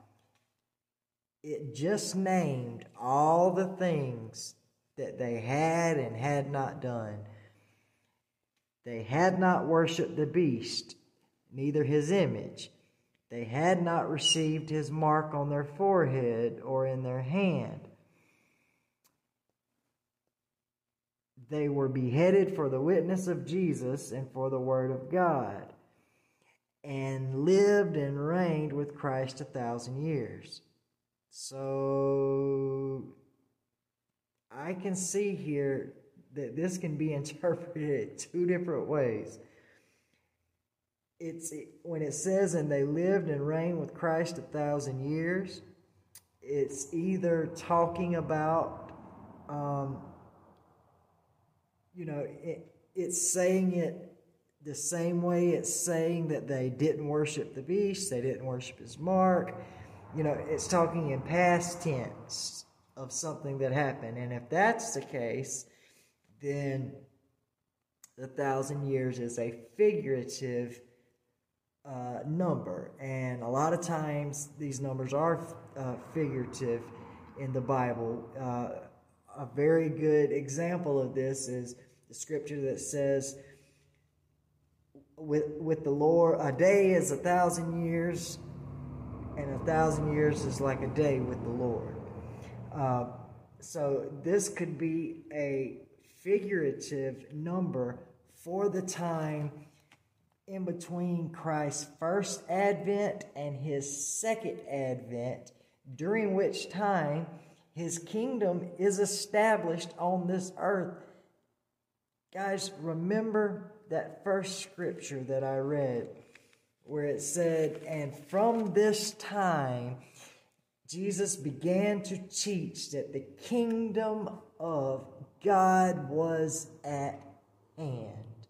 it just named all the things that they had and had not done. They had not worshipped the beast, neither his image they had not received his mark on their forehead or in their hand. They were beheaded for the witness of Jesus and for the word of God, and lived and reigned with Christ a thousand years. So I can see here that this can be interpreted two different ways. It's when it says and they lived and reigned with Christ a thousand years it's either talking about um, you know it, it's saying it the same way it's saying that they didn't worship the beast they didn't worship his mark you know it's talking in past tense of something that happened and if that's the case then the thousand years is a figurative uh, number, and a lot of times these numbers are uh, figurative in the Bible. Uh, a very good example of this is the scripture that says, "With with the Lord, a day is a thousand years, and a thousand years is like a day with the Lord." Uh, so this could be a figurative number for the time in between Christ's first advent and his second advent, during which time his kingdom is established on this earth. Guys, remember that first scripture that I read where it said, And from this time, Jesus began to teach that the kingdom of God was at hand.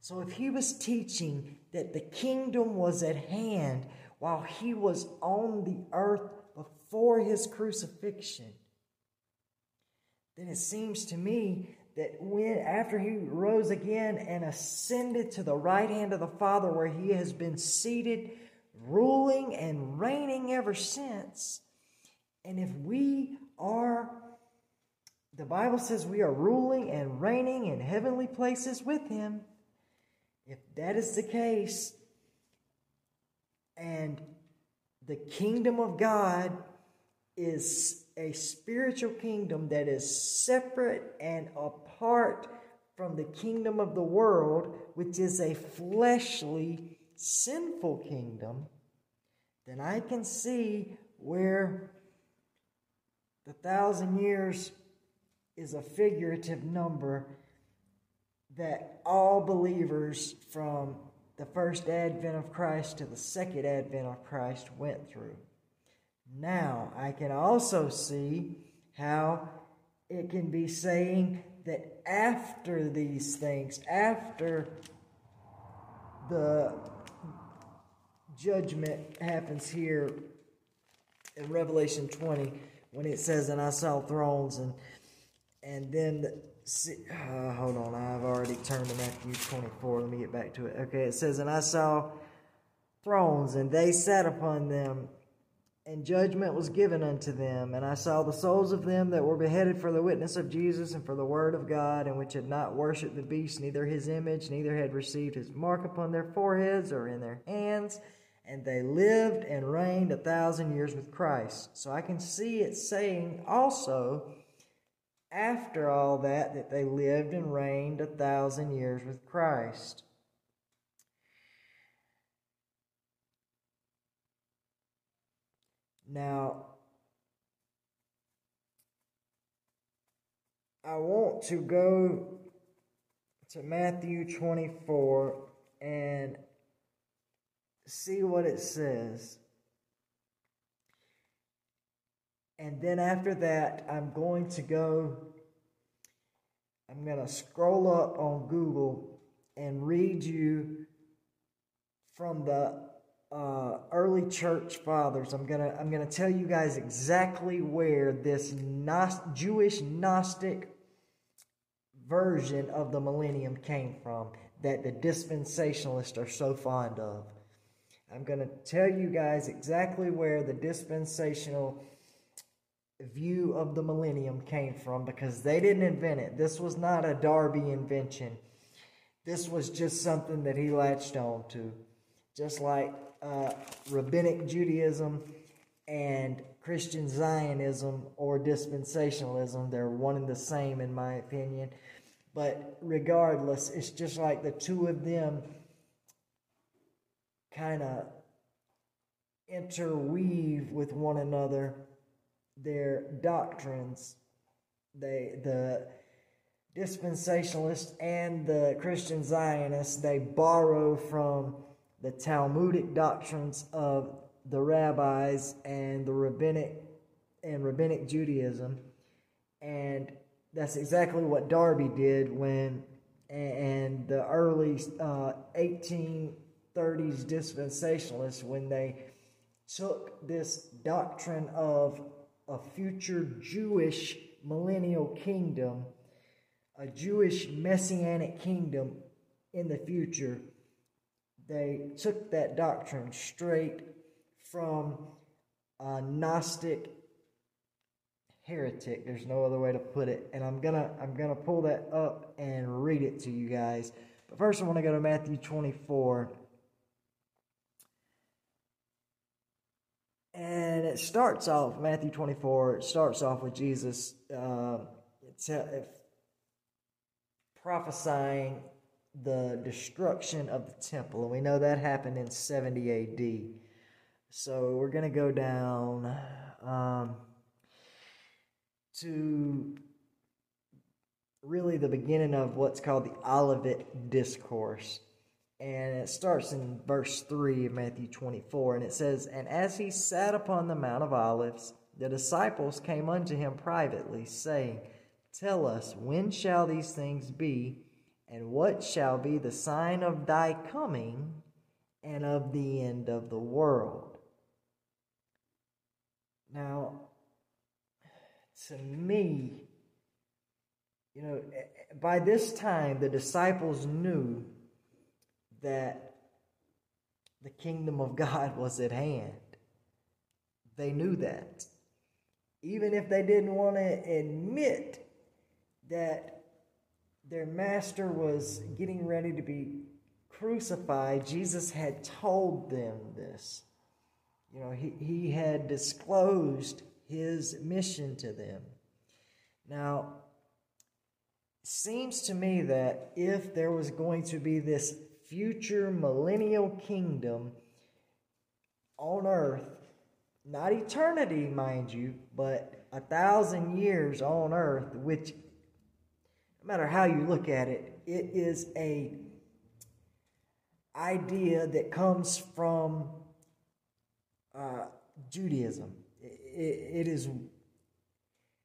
So if he was teaching that the kingdom was at hand while he was on the earth before his crucifixion, then it seems to me that when after he rose again and ascended to the right hand of the Father where he has been seated ruling and reigning ever since. And if we are the Bible says we are ruling and reigning in heavenly places with him. If that is the case, and the kingdom of God is a spiritual kingdom that is separate and apart from the kingdom of the world, which is a fleshly, sinful kingdom, then I can see where the thousand years is a figurative number that all believers from the first advent of Christ to the second advent of Christ went through. Now, I can also see how it can be saying that after these things, after the judgment happens here in Revelation 20, when it says, "And I saw thrones," and and then the, uh, hold on, I've already turned to Matthew 24. Let me get back to it. Okay, it says, "And I saw thrones, and they sat upon them." And judgment was given unto them. And I saw the souls of them that were beheaded for the witness of Jesus and for the word of God, and which had not worshipped the beast, neither his image, neither had received his mark upon their foreheads or in their hands. And they lived and reigned a thousand years with Christ. So I can see it saying also, after all that, that they lived and reigned a thousand years with Christ. Now, I want to go to Matthew 24 and see what it says. And then after that, I'm going to go, I'm going to scroll up on Google and read you from the uh, early church fathers. I'm gonna I'm gonna tell you guys exactly where this Jewish Gnostic version of the millennium came from that the dispensationalists are so fond of. I'm gonna tell you guys exactly where the dispensational view of the millennium came from because they didn't invent it. This was not a Darby invention. This was just something that he latched on to. Just like uh, rabbinic Judaism and Christian Zionism or dispensationalism. They're one and the same, in my opinion. But regardless, it's just like the two of them kind of interweave with one another their doctrines. They the dispensationalists and the Christian Zionists they borrow from the Talmudic doctrines of the rabbis and the rabbinic and rabbinic Judaism, and that's exactly what Darby did when and the early uh, 1830s dispensationalists when they took this doctrine of a future Jewish millennial kingdom, a Jewish messianic kingdom in the future they took that doctrine straight from a Gnostic heretic. There's no other way to put it. And I'm gonna I'm gonna pull that up and read it to you guys. But first I want to go to Matthew 24. And it starts off, Matthew 24, it starts off with Jesus uh, it's, uh, prophesying the destruction of the temple. And we know that happened in 70 AD. So we're going to go down um, to really the beginning of what's called the Olivet Discourse. And it starts in verse 3 of Matthew 24. And it says, And as he sat upon the Mount of Olives, the disciples came unto him privately, saying, Tell us, when shall these things be? And what shall be the sign of thy coming and of the end of the world? Now, to me, you know, by this time, the disciples knew that the kingdom of God was at hand. They knew that. Even if they didn't want to admit that their master was getting ready to be crucified, Jesus had told them this. You know, he, he had disclosed his mission to them. Now, seems to me that if there was going to be this future millennial kingdom on earth, not eternity, mind you, but a thousand years on earth, which no matter how you look at it, it is a idea that comes from uh, Judaism. It, it is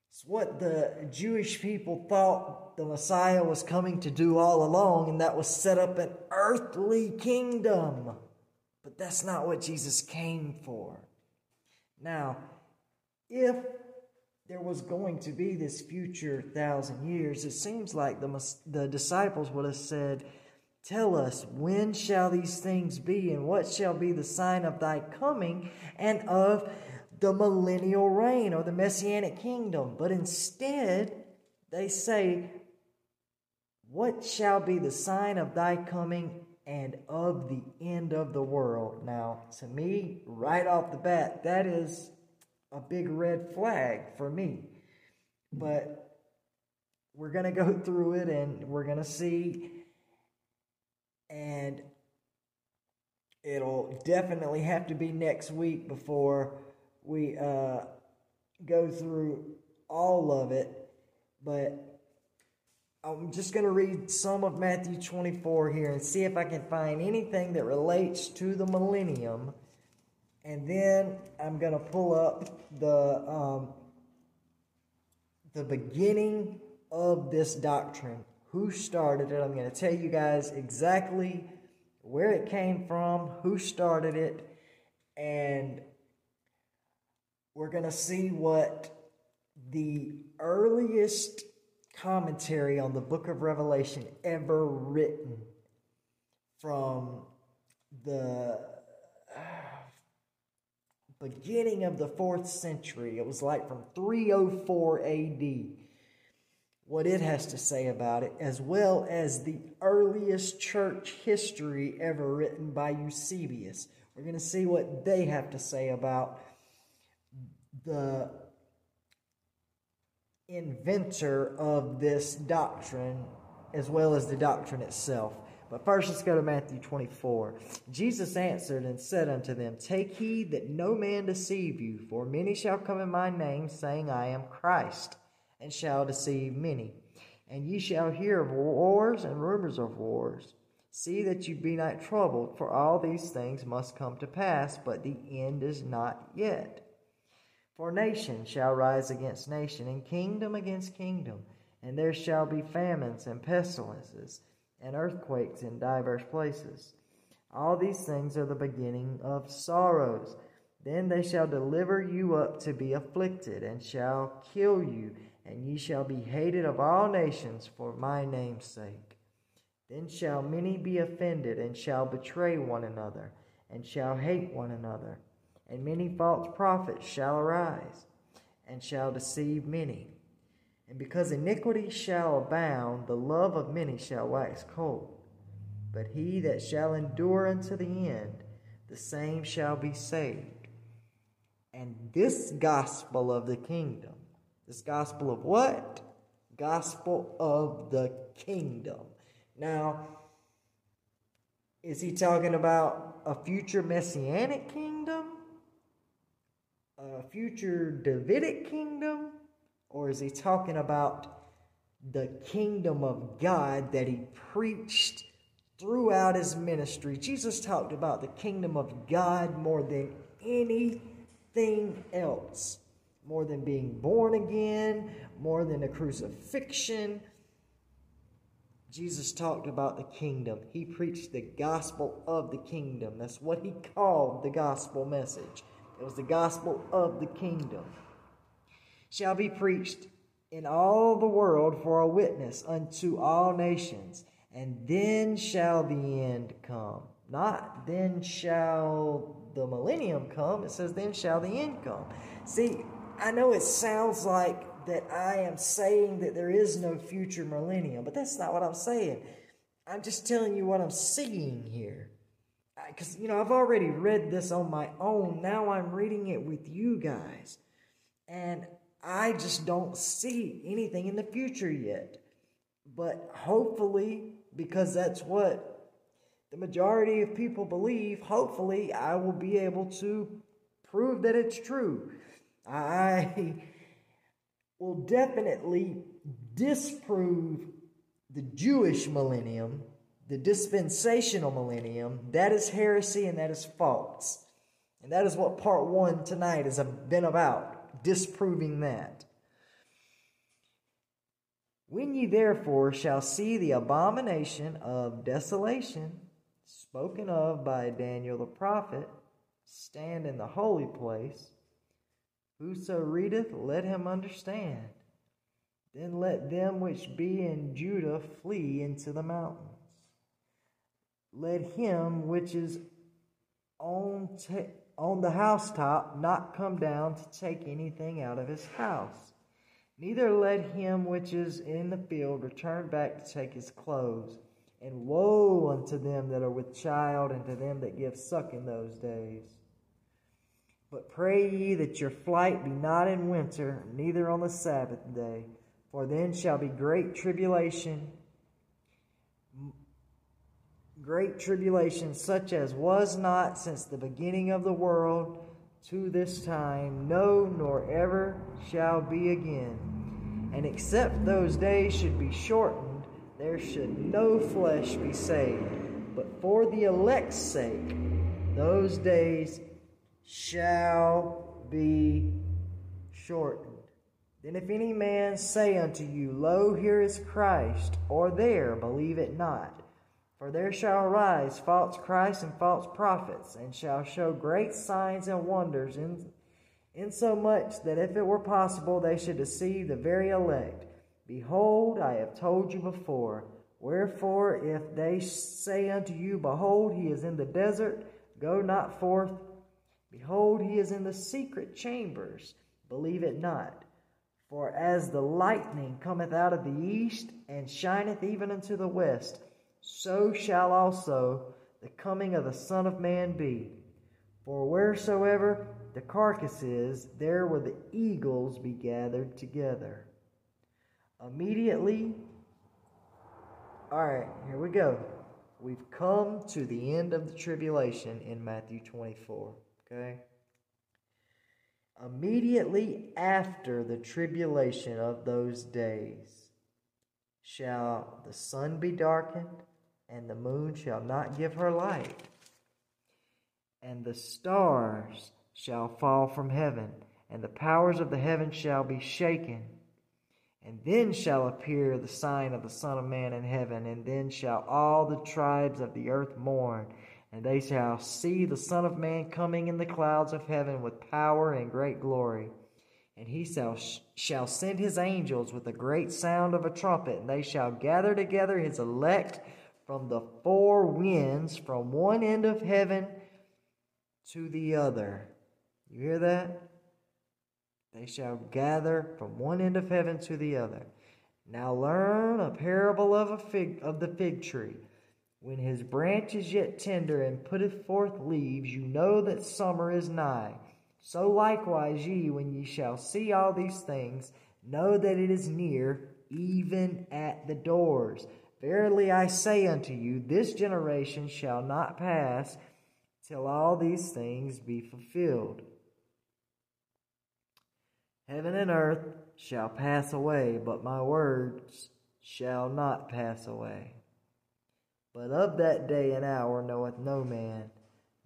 it's what the Jewish people thought the Messiah was coming to do all along, and that was set up an earthly kingdom. But that's not what Jesus came for. Now, if there was going to be this future thousand years, it seems like the, the disciples would have said, Tell us, when shall these things be, and what shall be the sign of thy coming and of the millennial reign or the messianic kingdom? But instead, they say, What shall be the sign of thy coming and of the end of the world? Now, to me, right off the bat, that is a big red flag for me. But we're going to go through it and we're going to see. And it'll definitely have to be next week before we uh, go through all of it. But I'm just going to read some of Matthew 24 here and see if I can find anything that relates to the millennium and then I'm to pull up the um, the beginning of this doctrine. Who started it? I'm to tell you guys exactly where it came from, who started it, and we're to see what the earliest commentary on the book of Revelation ever written from the beginning of the fourth century. It was like from 304 AD. What it has to say about it, as well as the earliest church history ever written by Eusebius. We're going to see what they have to say about the inventor of this doctrine as well as the doctrine itself. But first, let's go to Matthew 24. Jesus answered and said unto them, Take heed that no man deceive you, for many shall come in my name, saying, I am Christ, and shall deceive many. And ye shall hear of wars and rumors of wars. See that you be not troubled, for all these things must come to pass, but the end is not yet. For nation shall rise against nation, and kingdom against kingdom, and there shall be famines and pestilences and earthquakes in divers places. All these things are the beginning of sorrows. Then they shall deliver you up to be afflicted, and shall kill you, and ye shall be hated of all nations for my name's sake. Then shall many be offended, and shall betray one another, and shall hate one another. And many false prophets shall arise, and shall deceive many. And because iniquity shall abound, the love of many shall wax cold. But he that shall endure unto the end, the same shall be saved. And this gospel of the kingdom, this gospel of what? Gospel of the kingdom. Now, is he talking about a future messianic kingdom? A future Davidic kingdom? Or is he talking about the kingdom of God that he preached throughout his ministry? Jesus talked about the kingdom of God more than anything else, more than being born again, more than the crucifixion. Jesus talked about the kingdom. He preached the gospel of the kingdom. That's what he called the gospel message. It was the gospel of the kingdom shall be preached in all the world for a witness unto all nations, and then shall the end come. Not then shall the millennium come. It says then shall the end come. See, I know it sounds like that I am saying that there is no future millennium, but that's not what I'm saying. I'm just telling you what I'm seeing here. Because, you know, I've already read this on my own. Now I'm reading it with you guys. And I just don't see anything in the future yet. But hopefully, because that's what the majority of people believe, hopefully I will be able to prove that it's true. I will definitely disprove the Jewish millennium, the dispensational millennium. That is heresy and that is false. And that is what part one tonight has been about disproving that. When ye therefore shall see the abomination of desolation spoken of by Daniel the prophet stand in the holy place, Whoso readeth, let him understand. Then let them which be in Judah flee into the mountains. Let him which is on, on the housetop not come down to take anything out of his house. Neither let him which is in the field return back to take his clothes. And woe unto them that are with child, and to them that give suck in those days. But pray ye that your flight be not in winter, neither on the Sabbath day, for then shall be great tribulation, great tribulation, such as was not since the beginning of the world to this time, no, nor ever shall be again. And except those days should be shortened, there should no flesh be saved. But for the elect's sake, those days shall be shortened. Then if any man say unto you, Lo, here is Christ, or there, believe it not. For there shall arise false Christs and false prophets, and shall show great signs and wonders, in, insomuch that if it were possible, they should deceive the very elect. Behold, I have told you before. Wherefore, if they say unto you, Behold, he is in the desert, go not forth. Behold, he is in the secret chambers, believe it not. For as the lightning cometh out of the east, and shineth even unto the west, so shall also the coming of the Son of Man be. For wheresoever the carcass is, there will the eagles be gathered together. Immediately, all right, here we go. We've come to the end of the tribulation in Matthew 24. Okay? Immediately after the tribulation of those days shall the sun be darkened, and the moon shall not give her light, and the stars shall fall from heaven, and the powers of the heaven shall be shaken. And then shall appear the sign of the Son of Man in heaven, and then shall all the tribes of the earth mourn, and they shall see the Son of Man coming in the clouds of heaven with power and great glory. And he shall, shall send his angels with a great sound of a trumpet, and they shall gather together his elect from the four winds, from one end of heaven to the other. You hear that? They shall gather from one end of heaven to the other. Now learn a parable of a fig of the fig tree. When his branch is yet tender and putteth forth leaves, you know that summer is nigh. So likewise ye, when ye shall see all these things, know that it is near, even at the doors. Verily I say unto you, this generation shall not pass till all these things be fulfilled. Heaven and earth shall pass away, but my words shall not pass away. But of that day and hour knoweth no man,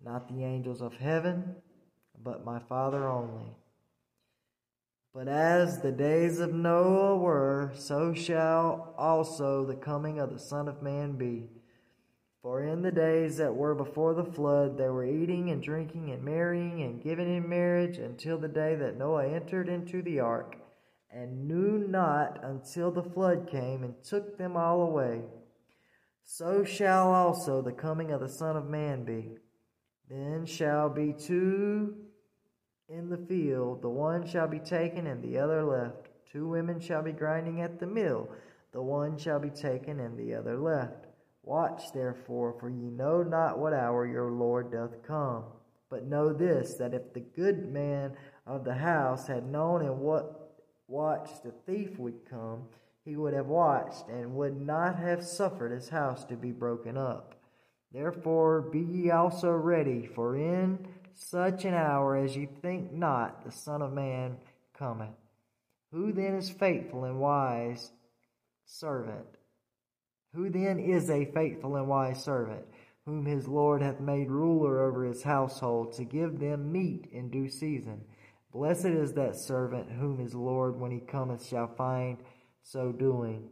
not the angels of heaven, but my Father only. But as the days of Noah were, so shall also the coming of the Son of Man be. For in the days that were before the flood, they were eating and drinking and marrying and giving in marriage until the day that Noah entered into the ark, and knew not until the flood came and took them all away. So shall also the coming of the Son of Man be. Then shall be two in the field, the one shall be taken and the other left. Two women shall be grinding at the mill, the one shall be taken and the other left. Watch therefore, for ye know not what hour your Lord doth come. But know this, that if the good man of the house had known in what watch the thief would come, he would have watched and would not have suffered his house to be broken up. Therefore be ye also ready, for in such an hour as ye think not the Son of Man cometh. Who then is faithful and wise servant? Who then is a faithful and wise servant, whom his Lord hath made ruler over his household, to give them meat in due season? Blessed is that servant whom his Lord, when he cometh, shall find so doing.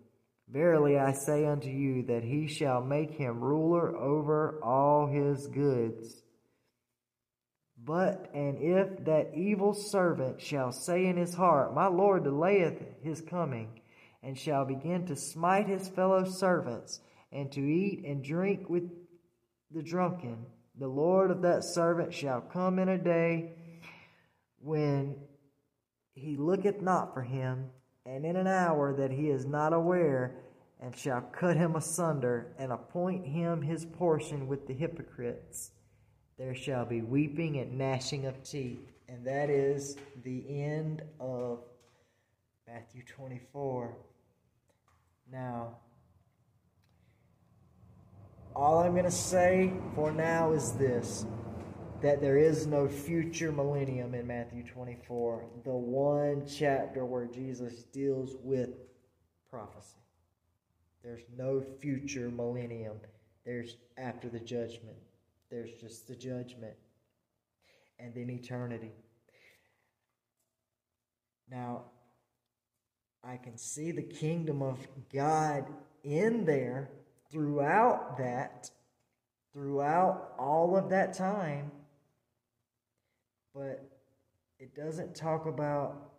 Verily I say unto you that he shall make him ruler over all his goods. But and if that evil servant shall say in his heart, My Lord delayeth his coming, and shall begin to smite his fellow servants, and to eat and drink with the drunken, the Lord of that servant shall come in a day when he looketh not for him, and in an hour that he is not aware, and shall cut him asunder, and appoint him his portion with the hypocrites. There shall be weeping and gnashing of teeth. And that is the end of Matthew 24. Now, all I'm going to say for now is this that there is no future millennium in Matthew 24, the one chapter where Jesus deals with prophecy. There's no future millennium. There's after the judgment. There's just the judgment and then eternity. Now, I can see the kingdom of God in there throughout that, throughout all of that time, but it doesn't talk about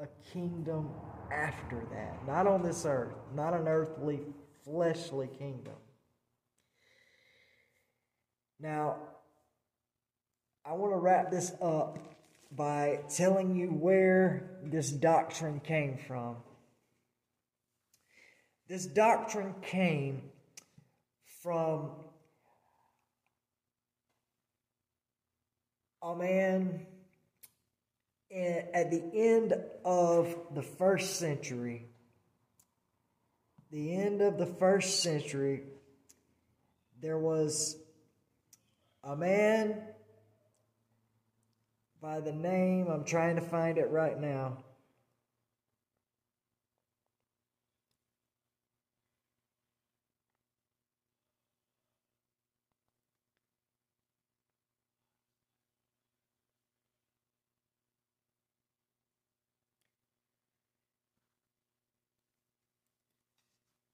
a kingdom after that. Not on this earth, not an earthly, fleshly kingdom. Now, I want to wrap this up by telling you where this doctrine came from. This doctrine came from a man at the end of the first century. The end of the first century, there was a man by the name, I'm trying to find it right now.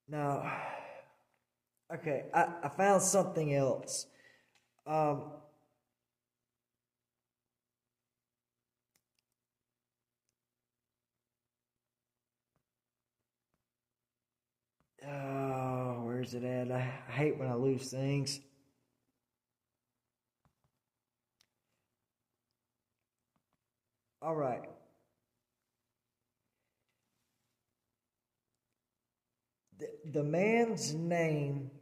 Now, okay, I, I found something else. Um, oh, where's it at? I, hate when I lose things. All right. The, the man's name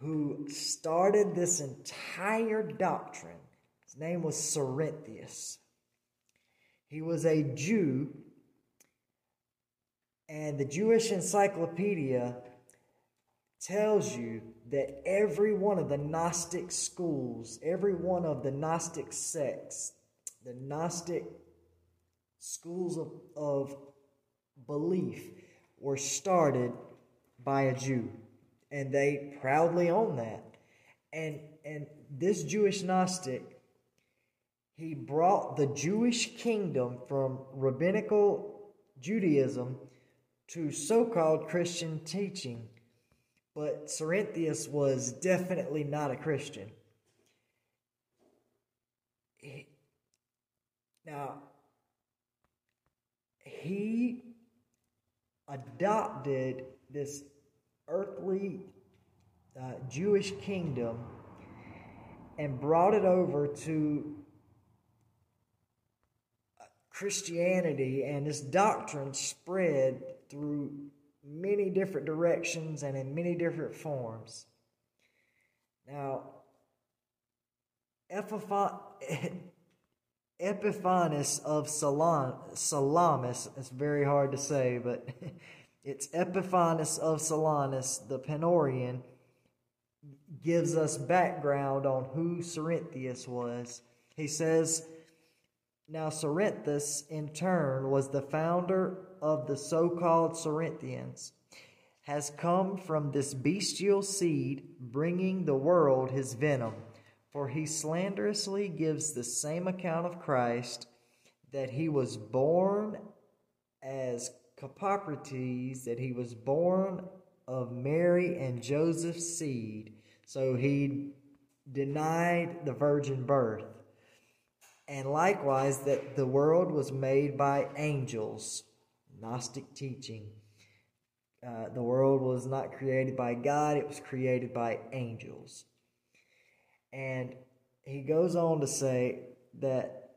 who started this entire doctrine, his name was Cerinthius. He was a Jew, and the Jewish Encyclopedia tells you that every one of the Gnostic schools, every one of the Gnostic sects, the Gnostic schools of, of belief were started by a Jew and they proudly own that. And and this Jewish Gnostic, he brought the Jewish kingdom from rabbinical Judaism to so-called Christian teaching. But Cerinthius was definitely not a Christian. He, now, he adopted this earthly uh, Jewish kingdom and brought it over to Christianity, and this doctrine spread through many different directions and in many different forms. Now, Epiphanes of Salamis, it's very hard to say, but It's Epiphanes of Salamis, the Panarion, gives us background on who Cerinthius was. He says, Now Cerinthus, in turn, was the founder of the so called Cerinthians, has come from this bestial seed, bringing the world his venom. For he slanderously gives the same account of Christ that he was born as Carpocrates that he was born of Mary and Joseph's seed. So he denied the virgin birth, and likewise that the world was made by angels, Gnostic teaching. Uh, the world was not created by God, it was created by angels. And he goes on to say that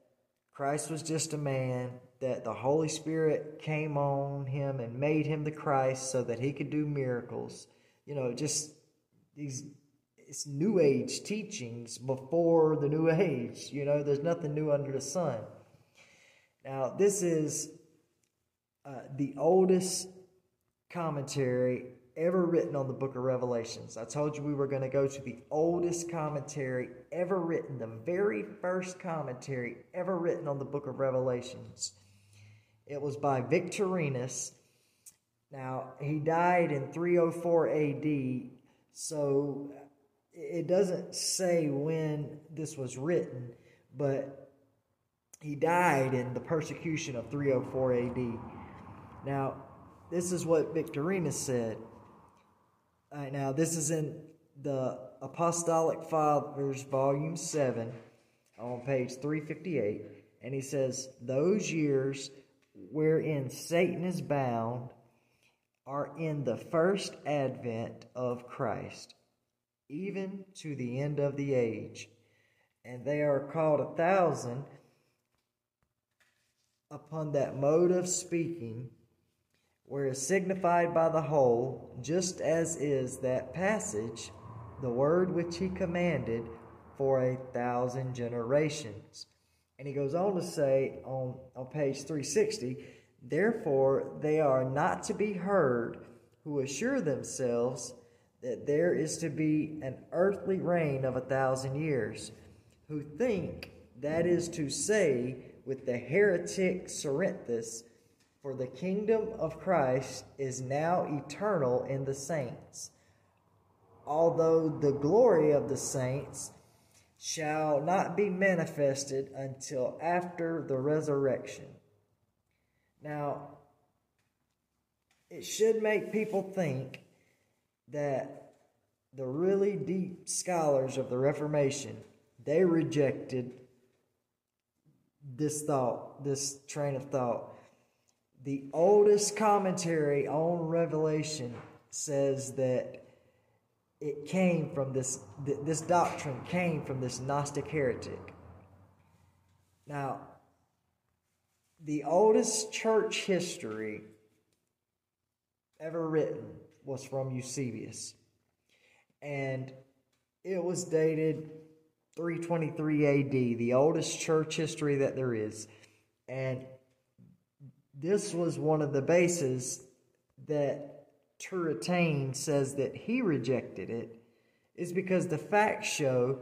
Christ was just a man, that the Holy Spirit came on him and made him the Christ so that he could do miracles. You know, just these it's new age teachings before the new age. You know, there's nothing new under the sun. Now, this is uh, the oldest commentary ever written on the book of Revelations. I told you we were going to go to the oldest commentary ever written, the very first commentary ever written on the book of Revelations. It was by Victorinus. Now, he died in 304 AD, so it doesn't say when this was written, but he died in the persecution of 304 AD. Now, this is what Victorinus said. Right, now, this is in the Apostolic Fathers, Volume 7, on page 358. And he says, Those years wherein Satan is bound are in the first advent of Christ, even to the end of the age. And they are called a thousand upon that mode of speaking where is signified by the whole, just as is that passage, the word which he commanded for a thousand generations. And he goes on to say on, on page 360, therefore they are not to be heard who assure themselves that there is to be an earthly reign of a thousand years, who think that is to say with the heretic Cerinthus, for the kingdom of Christ is now eternal in the saints, although the glory of the saints shall not be manifested until after the resurrection. Now, it should make people think that the really deep scholars of the Reformation they rejected this thought, this train of thought the oldest commentary on Revelation says that it came from this, this doctrine came from this Gnostic heretic. Now, the oldest church history ever written was from Eusebius. And it was dated 323 AD, the oldest church history that there is. And this was one of the bases that Turretin says that he rejected it, is because the facts show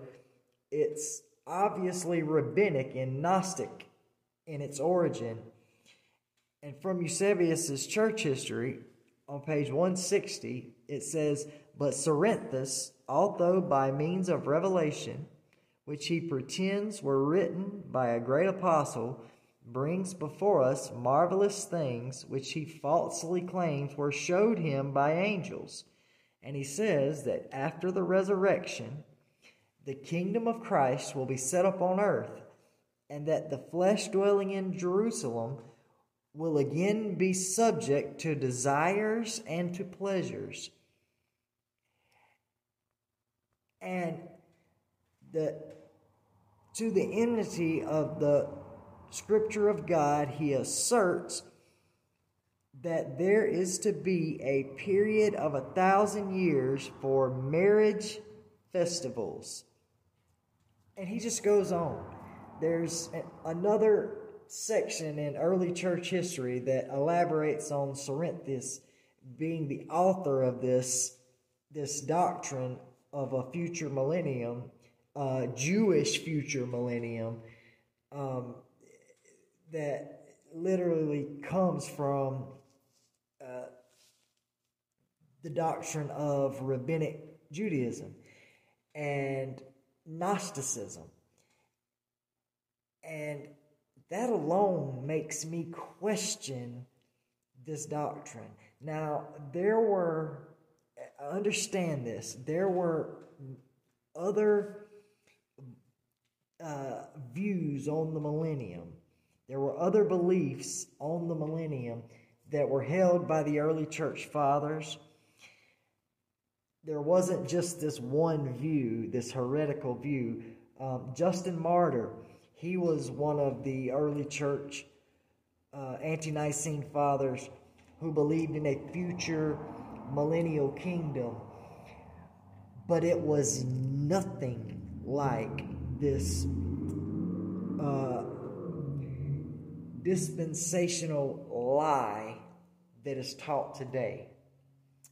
it's obviously rabbinic and Gnostic in its origin. And from Eusebius's church history, on page 160, it says, But Cerinthus, although by means of revelation, which he pretends were written by a great apostle, brings before us marvelous things which he falsely claims were showed him by angels. And he says that after the resurrection, the kingdom of Christ will be set up on earth, and that the flesh dwelling in Jerusalem will again be subject to desires and to pleasures. And the to the enmity of the scripture of God, he asserts that there is to be a period of a thousand years for marriage festivals. And he just goes on. There's another section in early church history that elaborates on Cerinthus being the author of this, this doctrine of a future millennium, uh, Jewish future millennium. Um, that literally comes from uh, the doctrine of rabbinic Judaism and Gnosticism. And that alone makes me question this doctrine. Now, there were, understand this, there were other uh, views on the millennium. There were other beliefs on the millennium that were held by the early church fathers. There wasn't just this one view, this heretical view. Um, Justin Martyr, he was one of the early church uh, ante Nicene fathers who believed in a future millennial kingdom, but it was nothing like this uh, dispensational lie that is taught today.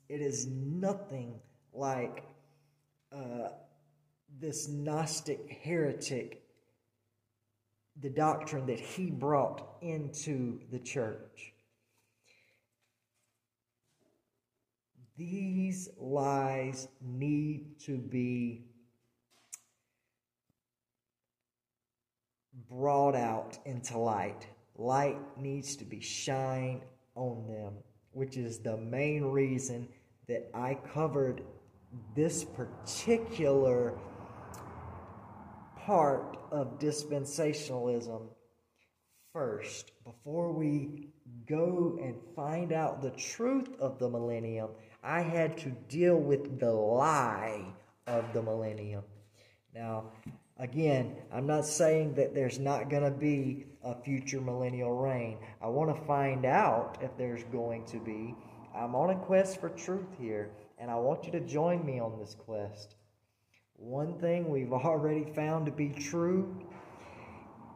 It is nothing like uh, this Gnostic heretic, the doctrine that he brought into the church. These lies need to be brought out into light. Light needs to be shined on them, which is the main reason that I covered this particular part of dispensationalism first. Before we go and find out the truth of the millennium i had to deal with the lie of the millennium. Now again i'm not saying that there's not going to be a future millennial reign. I want to find out if there's going to be. I'm on a quest for truth here and i want you to join me on this quest. One thing we've already found to be true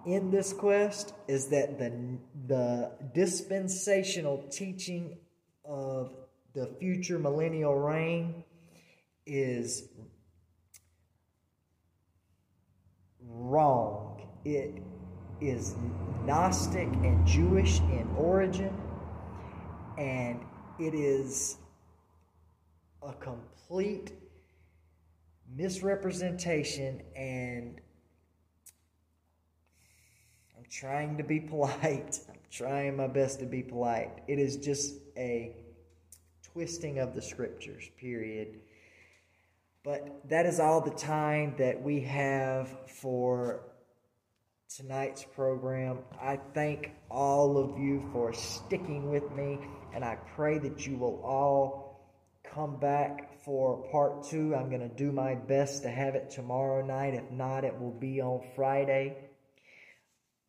in this quest is that the, the dispensational teaching of the future millennial reign is wrong. It is Gnostic and Jewish in origin, and it is a complete misrepresentation and I'm trying to be polite. I'm trying my best to be polite. It is just a twisting of the scriptures, period. But that is all the time that we have for tonight's program. I thank all of you for sticking with me, and I pray that you will all come back for part two. I'm going to do my best to have it tomorrow night. If not, it will be on Friday.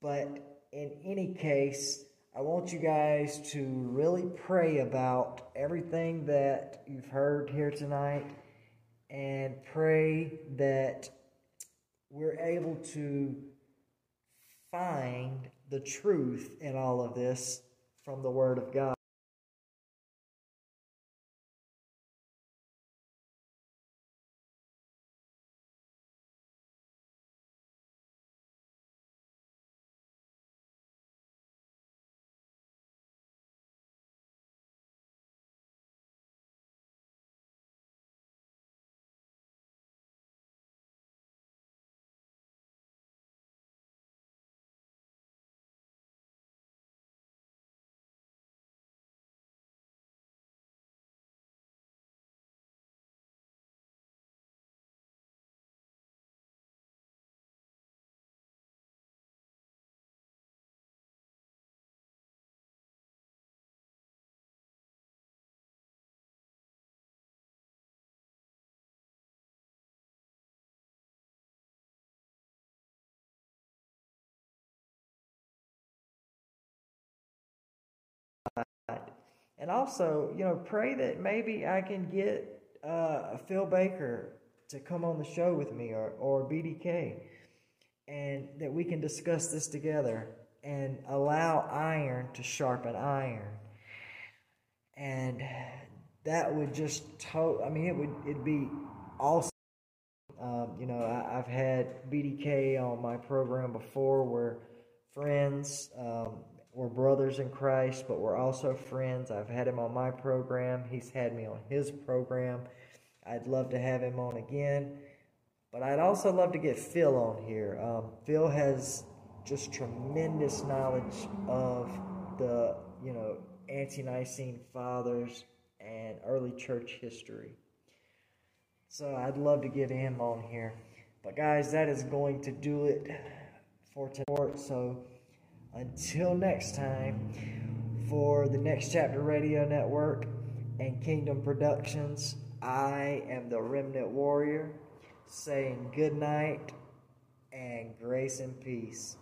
But in any case, I want you guys to really pray about everything that you've heard here tonight and pray that we're able to find the truth in all of this from the Word of God. And also, you know, pray that maybe I can get uh, Phil Baker to come on the show with me or, or BDK and that we can discuss this together and allow iron to sharpen iron. And that would just, to- I mean, it would, it'd be awesome. Um, you know, I, I've had BDK on my program before. We're friends. Um, we're brothers in Christ, but we're also friends. I've had him on my program. He's had me on his program. I'd love to have him on again. But I'd also love to get Phil on here. Um, Phil has just tremendous knowledge of the, you know, ante-Nicene fathers and early church history. So I'd love to get him on here. But guys, that is going to do it for tonight. So until next time, for the Next Chapter Radio Network and Kingdom Productions, I am the Remnant Warrior saying good night and grace and peace.